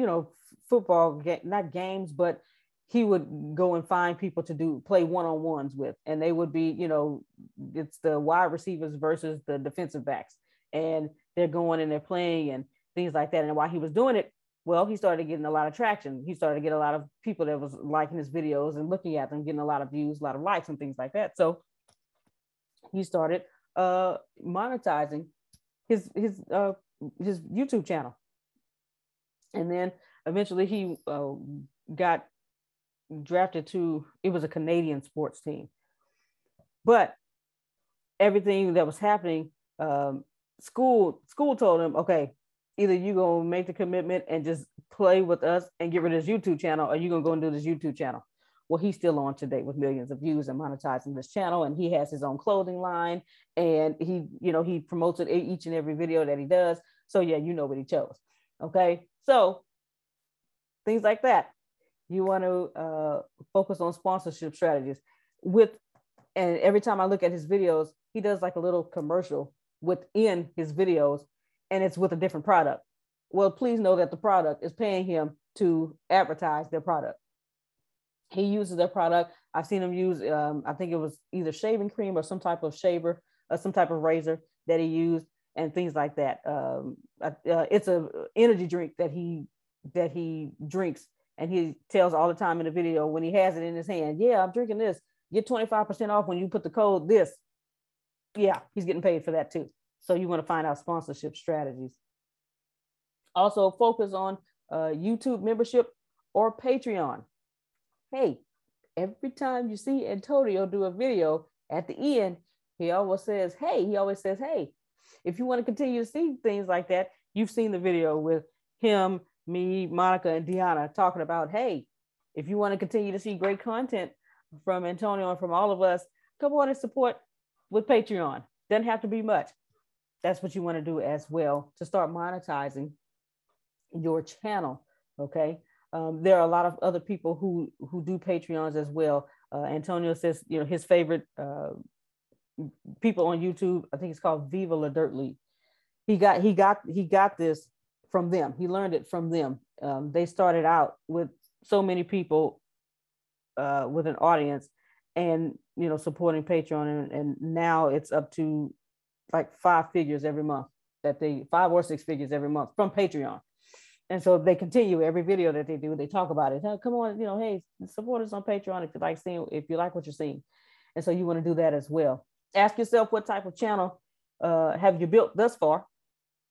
know, football not games, but he would go and find people to do play one-on-ones with and they would be you know it's the wide receivers versus the defensive backs and they're going and they're playing and things like that and while he was doing it well, he started getting a lot of traction. He started to get a lot of people that was liking his videos and looking at them, getting a lot of views, a lot of likes and things like that. So he started uh, monetizing his his uh, his YouTube channel, and then eventually he uh, got drafted to. It was a Canadian sports team, but everything that was happening, um, school school told him, okay, either you gonna make the commitment and just play with us and get rid of this YouTube channel, or you gonna go and do this YouTube channel. Well, he's still on today with millions of views and monetizing this channel, and he has his own clothing line, and he, you know, he promotes it each and every video that he does. So yeah, you know what he chose. Okay, so things like that. You want to uh, focus on sponsorship strategies with, and every time I look at his videos, he does like a little commercial within his videos and it's with a different product. Well, please know that the product is paying him to advertise their product. He uses their product. I've seen him use, um, I think it was either shaving cream or some type of shaver or some type of razor that he used and things like that. Um, uh, it's a energy drink that he that he drinks and he tells all the time in the video when he has it in his hand, yeah, I'm drinking this. Get 25% off when you put the code this. Yeah, he's getting paid for that too. So you want to find out sponsorship strategies. Also focus on uh, YouTube membership or Patreon. Hey, every time you see Antonio do a video at the end, he always says, hey, he always says, hey, if you want to continue to see things like that, You've seen the video with him, me, Monica, and Deanna talking about, hey, if you want to continue to see great content from Antonio and from all of us, come on and support with Patreon. Doesn't have to be much. That's what you want to do as well to start monetizing your channel. Okay. Um, there are a lot of other people who who do Patreons as well. Uh, Antonio says, you know, his favorite uh, people on YouTube, I think it's called Viva La Dirt League. He got he got he got this from them. He learned it from them. Um, they started out with so many people uh, with an audience, and you know, supporting Patreon, and, and now it's up to like five figures every month that they five or six figures every month from Patreon. And so they continue every video that they do. They talk about it. Hey, come on, you know, hey, support us on Patreon if you like seeing if you like what you're seeing. And so you want to do that as well. Ask yourself what type of channel uh, have you built thus far,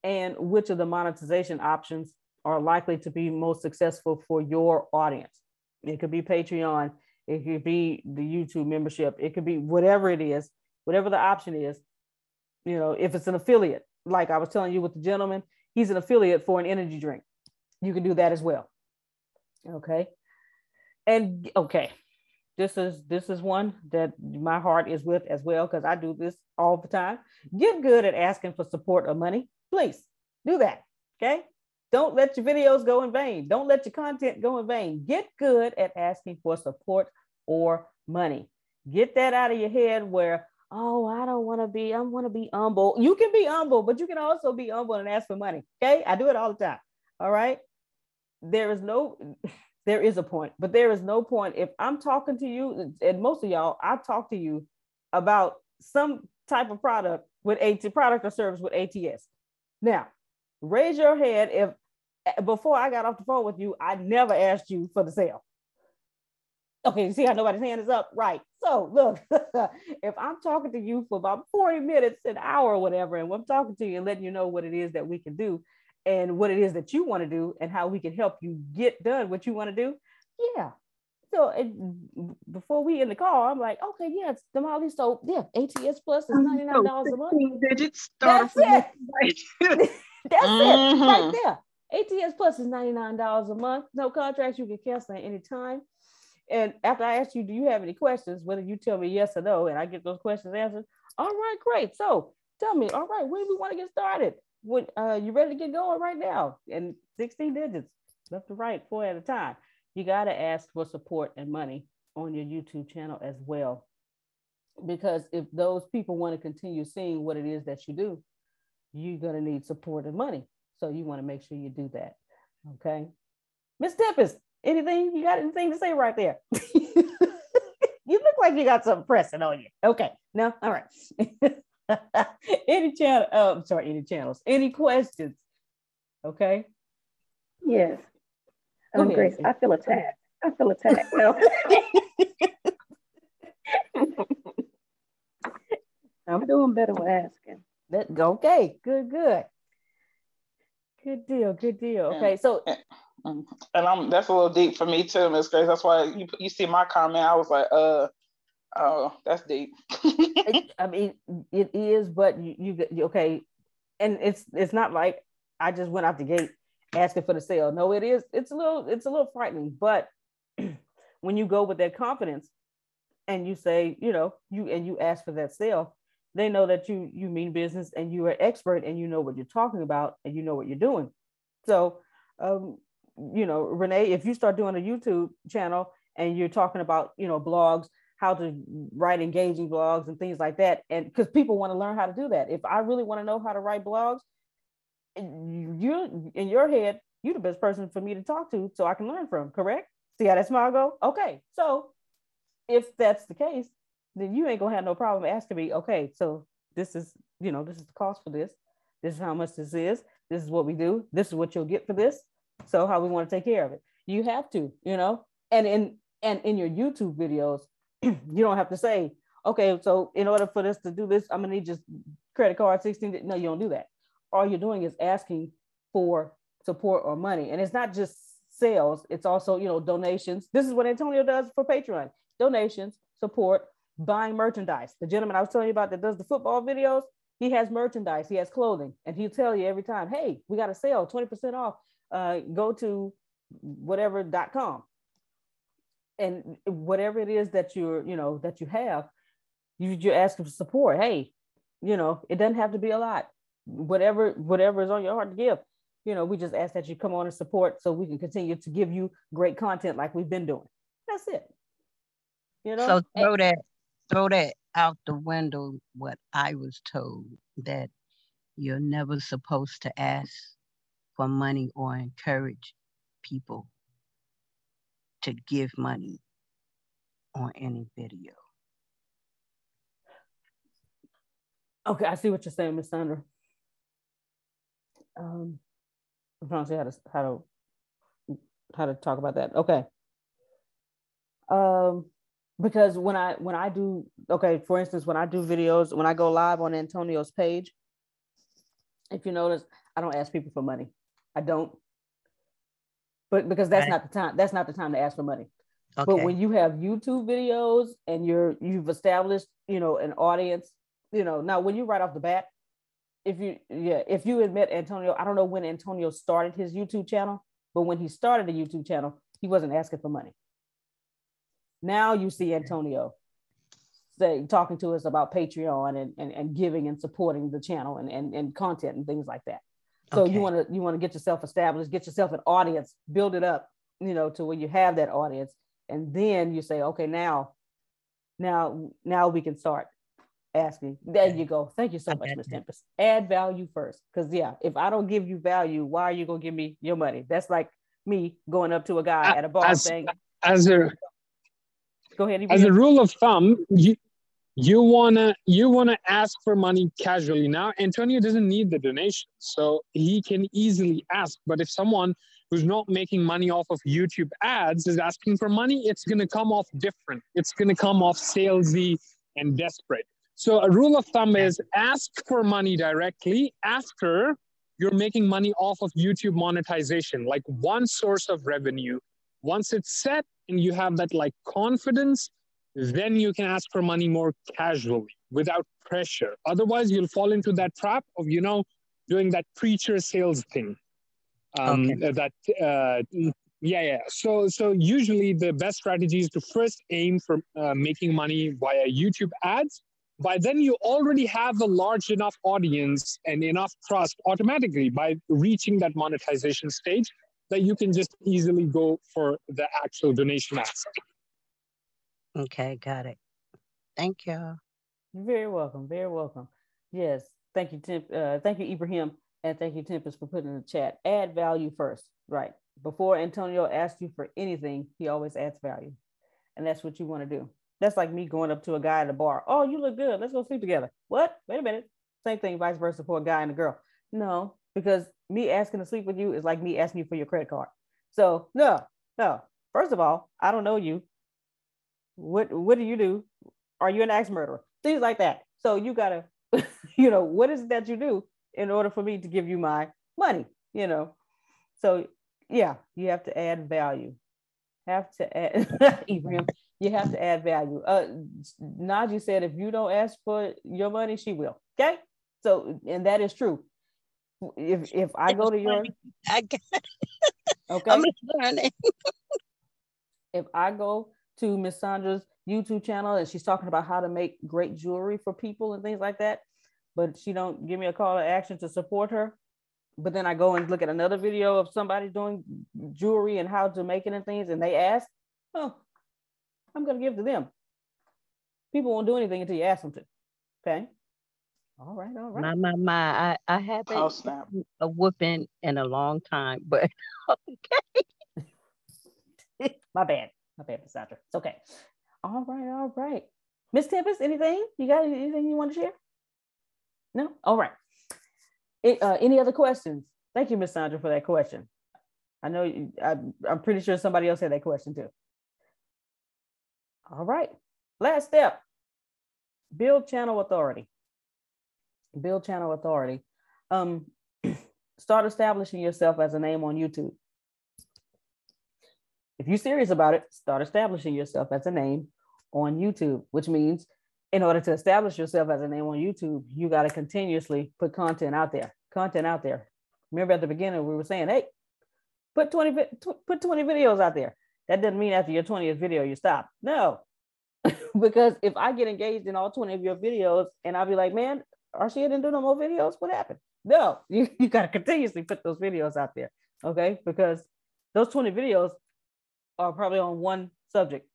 and which of the monetization options are likely to be most successful for your audience. It could be Patreon, it could be the YouTube membership, it could be whatever it is, whatever the option is. You know, if it's an affiliate, like I was telling you with the gentleman, he's an affiliate for an energy drink. You can do that as well. Okay. And okay, this is this is one that my heart is with as well because I do this all the time. Get good at asking for support or money. Please do that. Okay. Don't let your videos go in vain. Don't let your content go in vain. Get good at asking for support or money. Get that out of your head where, oh, I don't want to be, I want to be humble. You can be humble, but you can also be humble and ask for money. Okay. I do it all the time. All right. There is no, there is a point, but there is no point. If I'm talking to you, and most of y'all, I talk to you about some type of product with AT product or service with ATS. Now, raise your hand if before I got off the phone with you, I never asked you for the sale. Okay, you see how nobody's hand is up? Right. So look, if I'm talking to you for about 40 minutes, an hour, or whatever, and I'm talking to you and letting you know what it is that we can do and what it is that you want to do and how we can help you get done what you want to do, yeah. So it, before we in the car, I'm like, okay, yeah, it's Damali. So yeah, ATS Plus is ninety nine dollars a month. Digits That's it. That's mm-hmm. it right there. ATS Plus is ninety nine dollars a month. No contracts. You can cancel at any time. And after I ask you, do you have any questions? Whether you tell me yes or no, and I get those questions answered. All right, great. So tell me, all right, when do we want to get started? What uh, you ready to get going right now? And 16 digits, left to right, four at a time. You got to ask for support and money on your YouTube channel as well. Because if those people want to continue seeing what it is that you do, you're going to need support and money. So you want to make sure you do that. Okay. Miss Tempest, anything? You got anything to say right there? you look like you got something pressing on you. Okay. No? All right. any channel, oh, I'm sorry, any channels, any questions? Okay. Yes. Um, Grace, I feel attacked. I feel attacked. No. I'm doing better with asking. That, okay, good, good. Good deal, good deal. Okay, so and I'm that's a little deep for me too, Miss Grace. That's why you you see my comment. I was like, uh, oh, that's deep. I mean, it is, but you, you okay, and it's it's not like I just went out the gate asking for the sale. No, it is. It's a little it's a little frightening, but when you go with that confidence and you say, you know, you and you ask for that sale, they know that you you mean business and you are expert and you know what you're talking about and you know what you're doing. So, um, you know, Renee, if you start doing a YouTube channel and you're talking about, you know, blogs, how to write engaging blogs and things like that, and because people want to learn how to do that. If I really want to know how to write blogs, you in your head, you're the best person for me to talk to, so I can learn from. Correct? See how that smile go? Okay, so if that's the case, then you ain't gonna have no problem asking me, okay, so this is, you know, this is the cost for this. This is how much this is. This is what we do. This is what you'll get for this. So how we want to take care of it. You have to, you know, and in and in your YouTube videos, you don't have to say, okay, so in order for this to do this, I'm gonna need just credit card 16. No, you don't do that. All you're doing is asking for support or money. And it's not just sales, it's also, you know, donations. This is what Antonio does for Patreon. Donations, support, buying merchandise. The gentleman I was telling you about that does the football videos, he has merchandise, he has clothing, and he'll tell you every time, hey, we got a sale, 20% off. Uh, go to whatever.com. And whatever it is that you're, you know, that you have, you, you're asking for support. Hey, you know, it doesn't have to be a lot. Whatever, whatever is on your heart to give. You know, we just ask that you come on and support so we can continue to give you great content like we've been doing. That's it. You know, so throw that, throw that out the window what I was told that you're never supposed to ask for money or encourage people to give money on any video. Okay, I see what you're saying, Miss Sandra. Um, I'm trying to see how to how to how to talk about that. Okay. Um, because when I when I do okay, for instance, when I do videos, when I go live on Antonio's page, if you notice, I don't ask people for money. I don't. But because that's right. not the time, that's not the time to ask for money. Okay. But when you have YouTube videos and you're you've established, you know, an audience, you know, now when you right off the bat, if you yeah, if you admit Antonio, I don't know when Antonio started his YouTube channel, but when he started a YouTube channel, he wasn't asking for money. Now you see Antonio say talking to us about Patreon and, and, and giving and supporting the channel and, and, and content and things like that. So okay. you want to you want to get yourself established, get yourself an audience, build it up, you know, to where you have that audience, and then you say, okay, now, now, now we can start asking. There you go. Thank you so much, Ms. Tempest. Add value first, because yeah, if I don't give you value, why are you gonna give me your money? That's like me going up to a guy at a bar as, saying, as a Go ahead. As a rule of thumb, you you wanna you wanna ask for money casually. Now Antonio doesn't need the donation, so he can easily ask. But if someone who's not making money off of YouTube ads is asking for money, it's gonna come off different. It's gonna come off salesy and desperate. So a rule of thumb is ask for money directly after you're making money off of YouTube monetization, like one source of revenue. Once it's set, and you have that like confidence, then you can ask for money more casually without pressure. Otherwise, you'll fall into that trap of, you know, doing that preacher sales thing. Um, okay. That, uh, yeah, yeah. So, so usually the best strategy is to first aim for uh, making money via YouTube ads. By then, you already have a large enough audience and enough trust automatically by reaching that monetization stage that you can just easily go for the actual donation aspect. Okay, got it. Thank you. You're very welcome. Very welcome. Yes. Thank you, Tim. Uh, thank you, Ibrahim. And thank you, Tempest, for putting in the chat. Add value first. Right. Before Antonio asks you for anything, he always adds value. And that's what you want to do. That's like me going up to a guy at a bar. Oh, you look good. Let's go sleep together. What? Wait a minute. Same thing, vice versa for a guy and a girl. No, because me asking to sleep with you is like me asking you for your credit card. So no, no. First of all, I don't know you. What what do you do? Are you an axe murderer? Things like that. So you gotta, you know, what is it that you do in order for me to give you my money? You know. So yeah, you have to add value. Have to add Ibrahim, you have to add value. Uh Najee said if you don't ask for your money, she will. Okay. So and that is true if if I go to your I got okay I'm learning. if I go to Miss Sandra's YouTube channel and she's talking about how to make great jewelry for people and things like that, but she don't give me a call to action to support her. But then I go and look at another video of somebody doing jewelry and how to make it and things, and they ask, oh, I'm gonna give to them. People won't do anything until you ask them to. Okay. All right, all right. My, my, my. I, I haven't oh, snap. a whooping in a long time, but okay. my bad. My bad, Sandra. It's okay. All right, all right. Miss Tempest, anything? You got anything you want to share? No? All right. It, uh, any other questions? Thank you, Miss Sandra, for that question. I know you, I, I'm pretty sure somebody else had that question too. All right. Last step build channel authority build channel authority. Um, start establishing yourself as a name on YouTube. If you're serious about it, start establishing yourself as a name on YouTube, which means in order to establish yourself as a name on YouTube, you got to continuously put content out there. Content out there. Remember at the beginning we were saying, hey, put 20 put 20 videos out there. That doesn't mean after your 20th video you stop. No. because if I get engaged in all 20 of your videos and I'll be like, man, Arshia didn't do no more videos. What happened? No, you, you got to continuously put those videos out there. Okay. Because those 20 videos are probably on one subject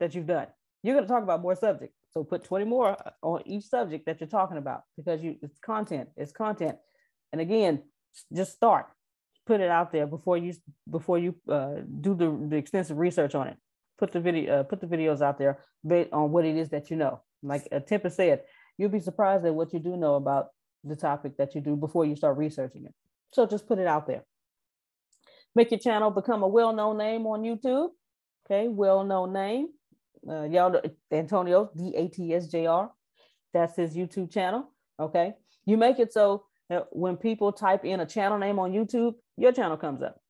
that you've done. You're going to talk about more subjects. So put 20 more on each subject that you're talking about because you it's content, it's content. And again, just start, put it out there before you before you uh, do the, the extensive research on it. Put the video, uh, put the videos out there based on what it is that you know. Like Tempest said, you'll be surprised at what you do know about the topic that you do before you start researching it. So just put it out there. Make your channel become a well-known name on YouTube. Okay, well-known name. Uh, y'all Antonio D A T S J R. That's his YouTube channel. Okay, you make it so that when people type in a channel name on YouTube, your channel comes up.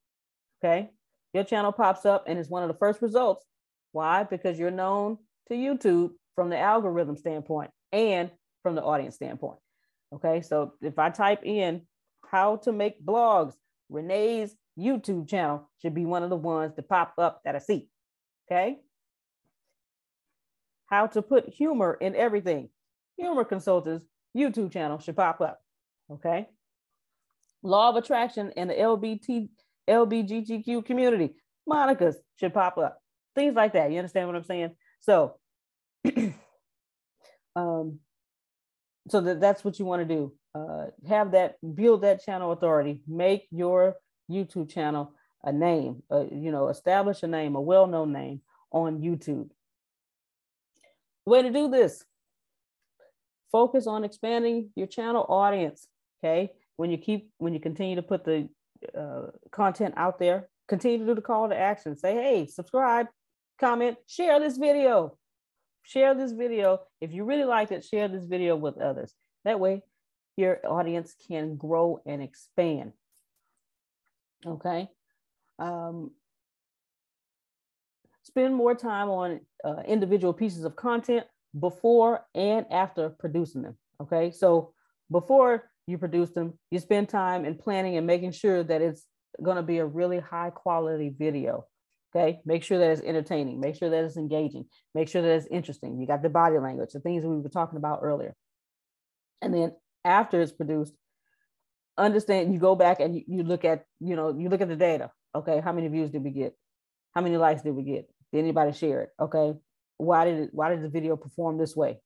Okay, your channel pops up and it's one of the first results. Why? Because you're known to YouTube from the algorithm standpoint and from the audience standpoint. Okay, so if I type in how to make blogs, Renee's YouTube channel should be one of the ones to pop up that I see. Okay. How to put humor in everything. Humor Consultants YouTube channel should pop up. Okay. Law of attraction in the LBT, LBGTQ community. Monica's should pop up. Things like that. You understand what I'm saying? So, um, so that, that's what you want to do. Uh, have that, build that channel authority, make your YouTube channel a name, you know, establish a name, a well-known name on YouTube. Way to do this. Focus on expanding your channel audience. Okay. When you keep, when you continue to put the uh, content out there, continue to do the call to action. Say, hey, subscribe, comment, share this video. Share this video. If you really like it, share this video with others. That way, your audience can grow and expand. Okay. Um, spend more time on uh, individual pieces of content before and after producing them. Okay. So before you produce them, you spend time in planning and making sure that it's going to be a really high quality video. Okay. Make sure that it's entertaining, make sure that it's engaging, make sure that it's interesting. You got the body language, the things we were talking about earlier. And then after it's produced, understand you go back and you, you look at you know you look at the data okay? How many views did we get? How many likes did we get? Did anybody share it? Okay? Why did it why did the video perform this way?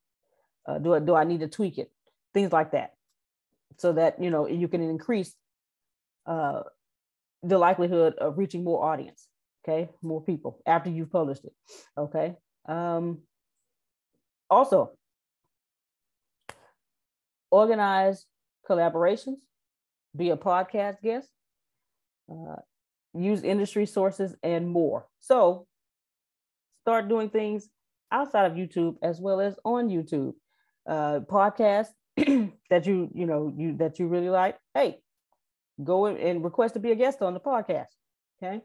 Uh, do, I, do i need to tweak it? Things like that. So that you know you can increase uh, the likelihood of reaching more audience okay? More people after you've published it okay? Um, also organize collaborations be a podcast guest, uh, use industry sources, and more. So start doing things outside of YouTube as well as on YouTube. Uh, podcasts that you you know you that you really like. Hey, go and request to be a guest on the podcast. Okay,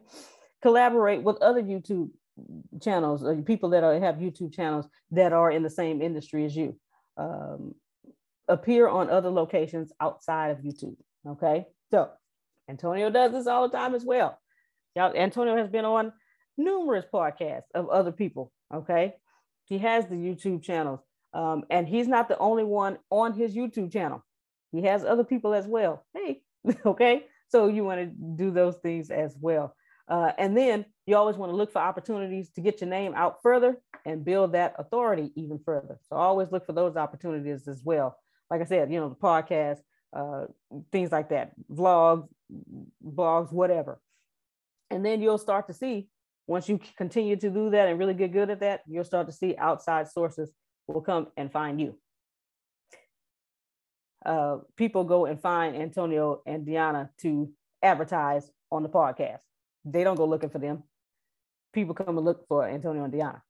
collaborate with other YouTube channels, uh, people that are, have YouTube channels that are in the same industry as you. Um, appear on other locations outside of YouTube. Okay. So Antonio does this all the time as well. Y'all, Antonio has been on numerous podcasts of other people. Okay. He has the YouTube channels. Um, and he's not the only one on his YouTube channel. He has other people as well. Hey, okay. So you want to do those things as well. Uh, and then you always want to look for opportunities to get your name out further and build that authority even further. So always look for those opportunities as well. Like I said, you know, the podcast, uh, things like that, vlogs, blogs, whatever. And then you'll start to see, once you continue to do that and really get good at that, you'll start to see outside sources will come and find you. Uh, people go and find Antonio and Deanna to advertise on the podcast. They don't go looking for them. People come and look for Antonio and Deanna.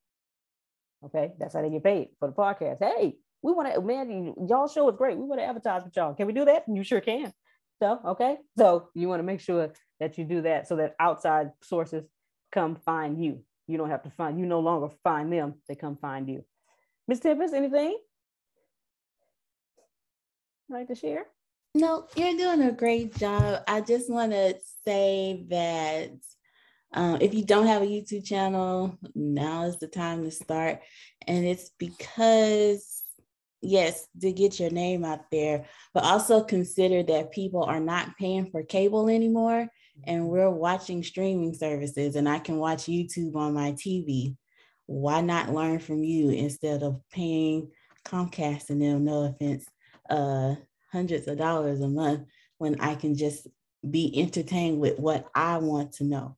Okay, that's how they get paid for the podcast. Hey, we want to, man, y'all show is great. We want to advertise with y'all. Can we do that? You sure can. So, okay. So you want to make sure that you do that so that outside sources come find you. You don't have to find, you no longer find them, they come find you. Miss Tempest, anything? like to share? No, you're doing a great job. I just want to say that um, if you don't have a YouTube channel, now is the time to start. And it's because, yes, to get your name out there, but also consider that people are not paying for cable anymore and we're watching streaming services, and I can watch YouTube on my TV. Why not learn from you instead of paying Comcast and them, no offense, uh, hundreds of dollars a month when I can just be entertained with what I want to know.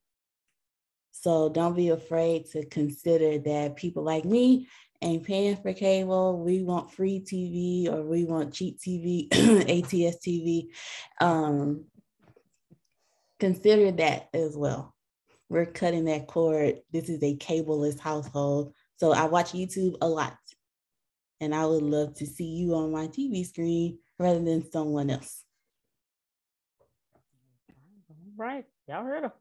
So don't be afraid to consider that people like me ain't paying for cable. We want free TV or we want cheap TV, ATS TV. Um, consider that as well. We're cutting that cord. This is a cableless household. So I watch YouTube a lot. And I would love to see you on my TV screen rather than someone else. Right. Y'all heard him.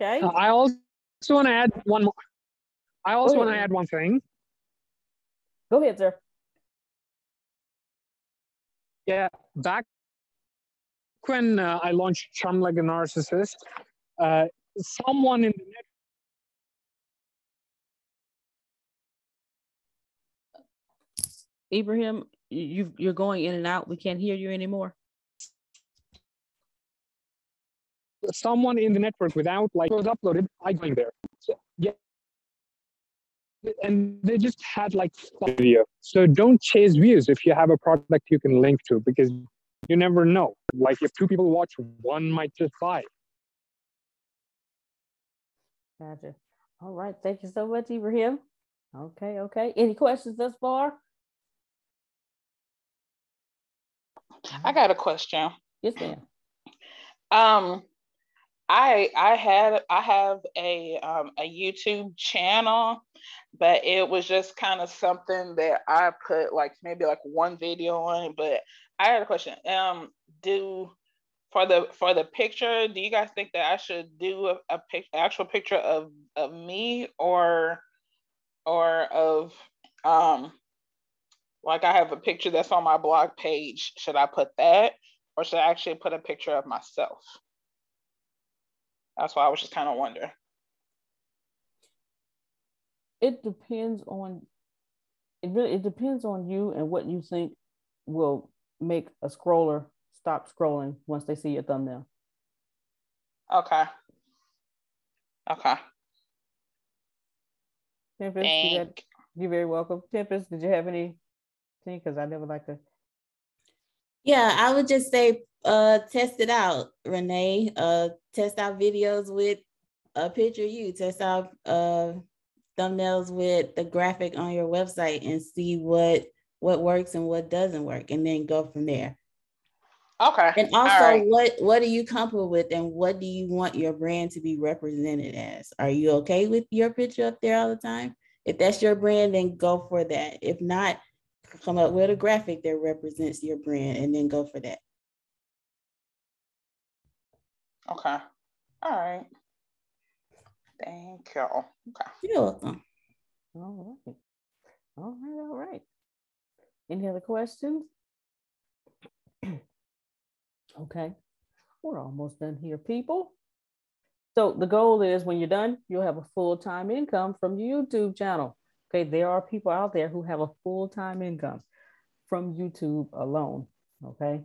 Okay. Uh, I also want to add one more. I also want to add one thing. Go ahead, sir. Yeah, back when uh, I launched Chum Like a Narcissist, uh, someone in the net Ibrahim, you you're going in and out. We can't hear you anymore. Someone in the network without like was uploaded, I going there. So, yeah. And they just had like video. So don't chase views if you have a product you can link to because you never know. Like if two people watch, one might just buy. Gotcha. All right. Thank you so much, Ibrahim. Okay. Okay. Any questions thus far? I got a question. Yes, ma'am. Um, I I had I have a um, a YouTube channel, but it was just kind of something that I put like maybe like one video on. But I had a question. Um, do for the for the picture, do you guys think that I should do a, a pic, actual picture of of me or or of um like I have a picture that's on my blog page. Should I put that or should I actually put a picture of myself? That's why I was just kind of wondering. It depends on it really it depends on you and what you think will make a scroller stop scrolling once they see your thumbnail. Okay. Okay. Tempest, you got, you're very welcome. Tempest, did you have any because I never like to. Yeah, I would just say uh test it out, Renee. Uh test out videos with a picture of you, test out uh thumbnails with the graphic on your website and see what what works and what doesn't work and then go from there. Okay. And also right. what what are you comfortable with and what do you want your brand to be represented as? Are you okay with your picture up there all the time? If that's your brand, then go for that. If not, come up with a graphic that represents your brand and then go for that. Okay. All right. Thank you. Okay. You're welcome. All right. All right. All right. Any other questions? okay. We're almost done here, people. So the goal is when you're done, you'll have a full-time income from your YouTube channel. Okay, there are people out there who have a full time income from YouTube alone. Okay,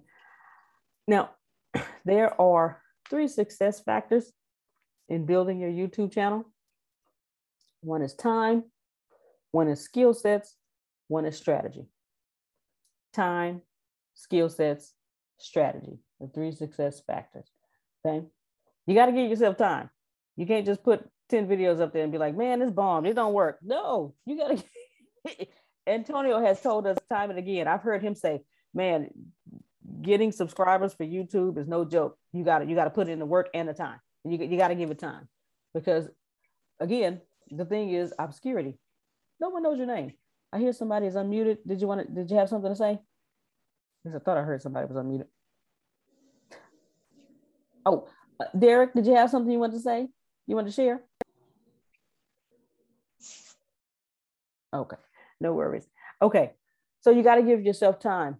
now there are three success factors in building your YouTube channel one is time, one is skill sets, one is strategy. Time, skill sets, strategy, the three success factors. Okay, you got to give yourself time. You can't just put 10 videos up there and be like, man, this bomb, it don't work. No, you gotta Antonio has told us time and again. I've heard him say, man, getting subscribers for YouTube is no joke. You gotta you gotta put in the work and the time. You, you gotta give it time. Because again, the thing is obscurity. No one knows your name. I hear somebody is unmuted. Did you want to did you have something to say? Because I thought I heard somebody was unmuted. Oh, uh, Derek, did you have something you wanted to say? You want to share? Okay. no worries. Okay. So you got to give yourself time.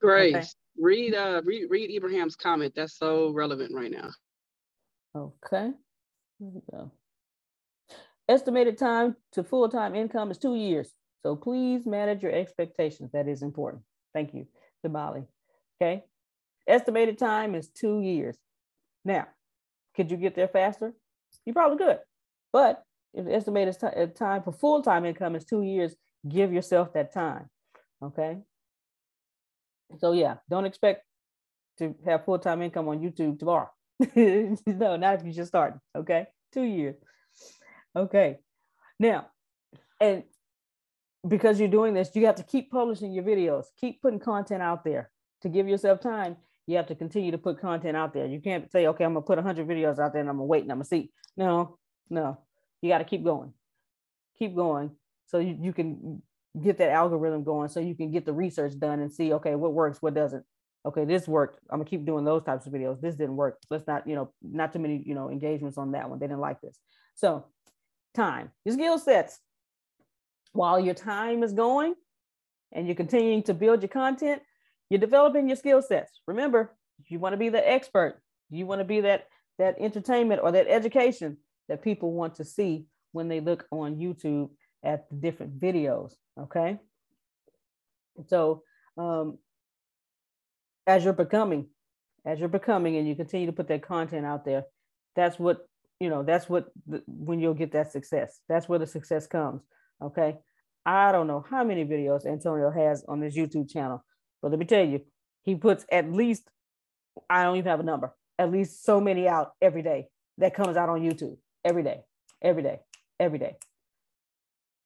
Grace, okay. read uh read read Ibrahim's comment. That's so relevant right now. Okay. Here we go. Estimated time to full-time income is two years. So please manage your expectations. That is important. Thank you, Damali. Okay. Estimated time is two years. Now, could you get there faster? You probably could. But if the estimated uh, time for full-time income is two years, give yourself that time. Okay. So yeah, don't expect to have full-time income on YouTube tomorrow. no, not if you just starting. Okay. Two years. Okay. Now, and because you're doing this, you have to keep publishing your videos, keep putting content out there to give yourself time. You have to continue to put content out there. You can't say, okay, I'm gonna put 100 videos out there and I'm gonna wait and I'm gonna see. No, no, you got to keep going, keep going, so you, you can get that algorithm going, so you can get the research done and see, okay, what works, what doesn't. Okay, this worked. I'm gonna keep doing those types of videos. This didn't work. Let's not, you know, not too many, you know, engagements on that one. They didn't like this. So, time, your skill sets while your time is going and you're continuing to build your content, you're developing your skill sets. Remember, you want to be the expert. You want to be that that entertainment or that education that people want to see when they look on YouTube at the different videos. Okay. So um, as you're becoming, as you're becoming, and you continue to put that content out there, that's what you know. That's what the, when you'll get that success. That's where the success comes. Okay. I don't know how many videos Antonio has on his YouTube channel, but let me tell you, he puts at least, I don't even have a number, at least so many out every day that comes out on YouTube every day, every day, every day.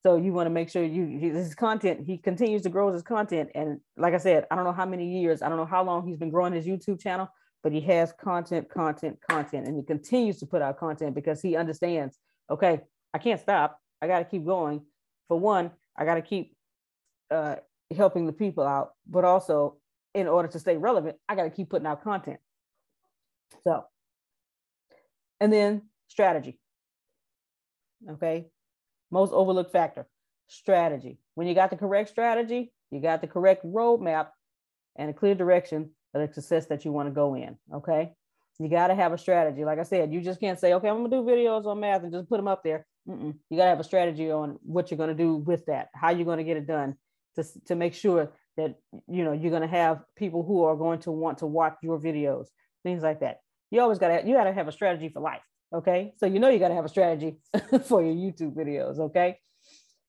So you want to make sure you his content, he continues to grow his content. And like I said, I don't know how many years, I don't know how long he's been growing his YouTube channel, but he has content, content, content, and he continues to put out content because he understands, okay, I can't stop. I got to keep going for one, I got to keep uh, helping the people out, but also in order to stay relevant, I got to keep putting out content. So, and then strategy. Okay. Most overlooked factor strategy. When you got the correct strategy, you got the correct roadmap and a clear direction of the success that you want to go in. Okay. You got to have a strategy. Like I said, you just can't say, okay, I'm going to do videos on math and just put them up there. Mm-mm. You got to have a strategy on what you're going to do with that, how you're going to get it done to, to make sure that, you know, you're going to have people who are going to want to watch your videos, things like that. You always got to, you got to have a strategy for life. Okay. So, you know, you got to have a strategy for your YouTube videos. Okay.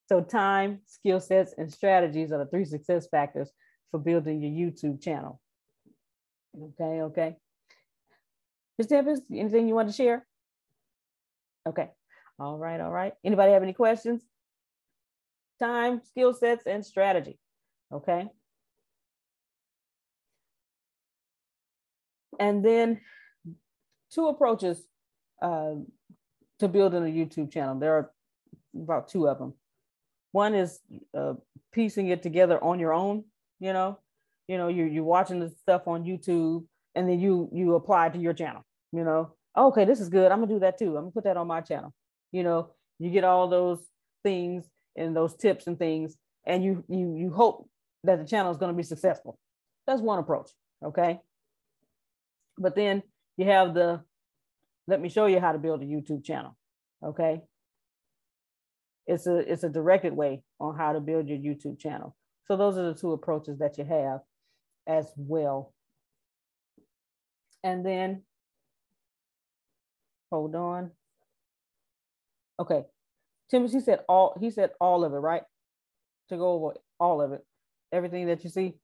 So time, skill sets, and strategies are the three success factors for building your YouTube channel. Okay. Okay. Ms. Tempest, anything you want to share? Okay. All right, all right. Anybody have any questions? Time, skill sets, and strategy. Okay. And then two approaches uh, to building a YouTube channel. There are about two of them. One is uh, piecing it together on your own. You know, you know, you you're watching the stuff on YouTube, and then you you apply to your channel. You know, okay, this is good. I'm gonna do that too. I'm gonna put that on my channel you know you get all those things and those tips and things and you you you hope that the channel is to be successful that's one approach okay but then you have the let me show you how to build a youtube channel okay it's a it's a directed way on how to build your youtube channel so those are the two approaches that you have as well and then hold on Okay. Timothy said all he said all of it, right? To go over all of it. Everything that you see.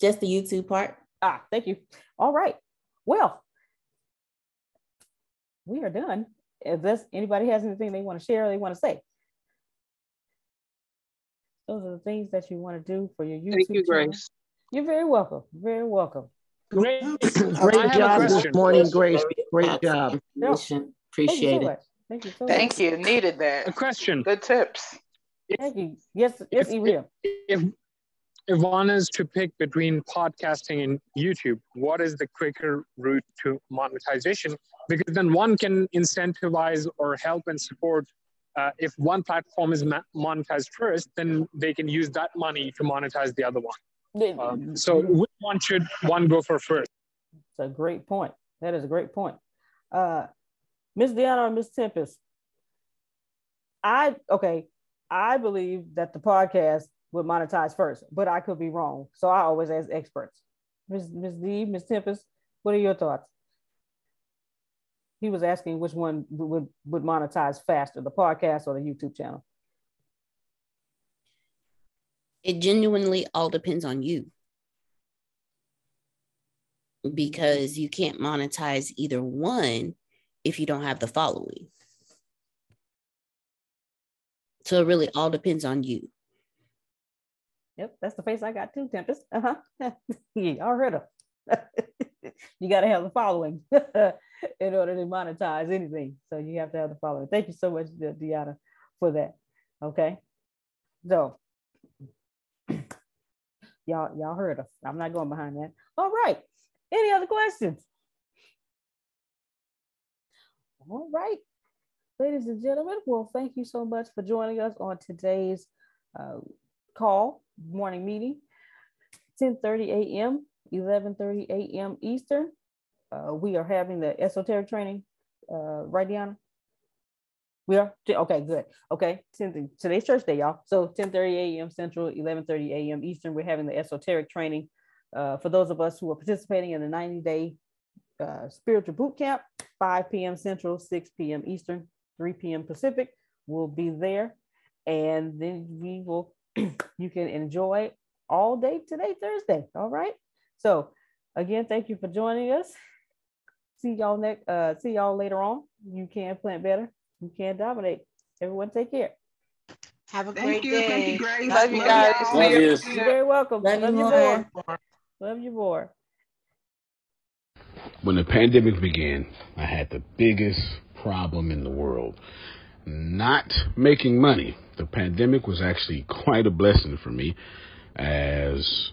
Just the YouTube part. Ah, thank you. All right. Well, we are done. If this anybody has anything they want to share, they want to say. Those are the things that you want to do for your YouTube. Thank you, channel. Grace. You're very welcome. Very welcome. Great, great job this morning, Grace. Great job. Appreciate it. Thank you so Thank you. Needed that. A question. Good tips. Thank you. Yes, yes, if, if, if one is to pick between podcasting and YouTube, what is the quicker route to monetization? Because then one can incentivize or help and support uh, if one platform is monetized first, then they can use that money to monetize the other one. Um, so which one should one go for first? It's a great point. That is a great point. Uh, Miss Deanna or Miss Tempest, I okay, I believe that the podcast would monetize first, but I could be wrong. So I always ask experts. Miss Miss D, Miss Tempest, what are your thoughts? He was asking which one would, would monetize faster, the podcast or the YouTube channel. It genuinely all depends on you because you can't monetize either one if you don't have the following. So it really all depends on you. Yep, that's the face I got too, Tempest. Uh huh. yeah, I heard her. you got to have the following in order to monetize anything. So you have to have the following. Thank you so much, Deanna, for that. Okay. So y'all, y'all heard us. I'm not going behind that. All right. Any other questions? All right. Ladies and gentlemen, well, thank you so much for joining us on today's uh, call, morning meeting, 10.30 a.m., 11.30 a.m. Eastern uh, we are having the esoteric training, uh, right, Deanna? We are okay, good. Okay, today's church day, y'all. So 10:30 a.m. Central, 11:30 a.m. Eastern. We're having the esoteric training uh, for those of us who are participating in the 90-day uh, spiritual boot camp. 5 p.m. Central, 6 p.m. Eastern, 3 p.m. Pacific. We'll be there, and then we will. you can enjoy all day today, Thursday. All right. So again, thank you for joining us. See y'all next uh see y'all later on. You can plant better. You can dominate. Everyone take care. Have a Thank great you. day Thank you, Grace. love you guys. love you. you're very welcome. Love, love you more. Love you more. When the pandemic began i had the biggest problem in the world. Not making money. The pandemic was actually quite a blessing for me as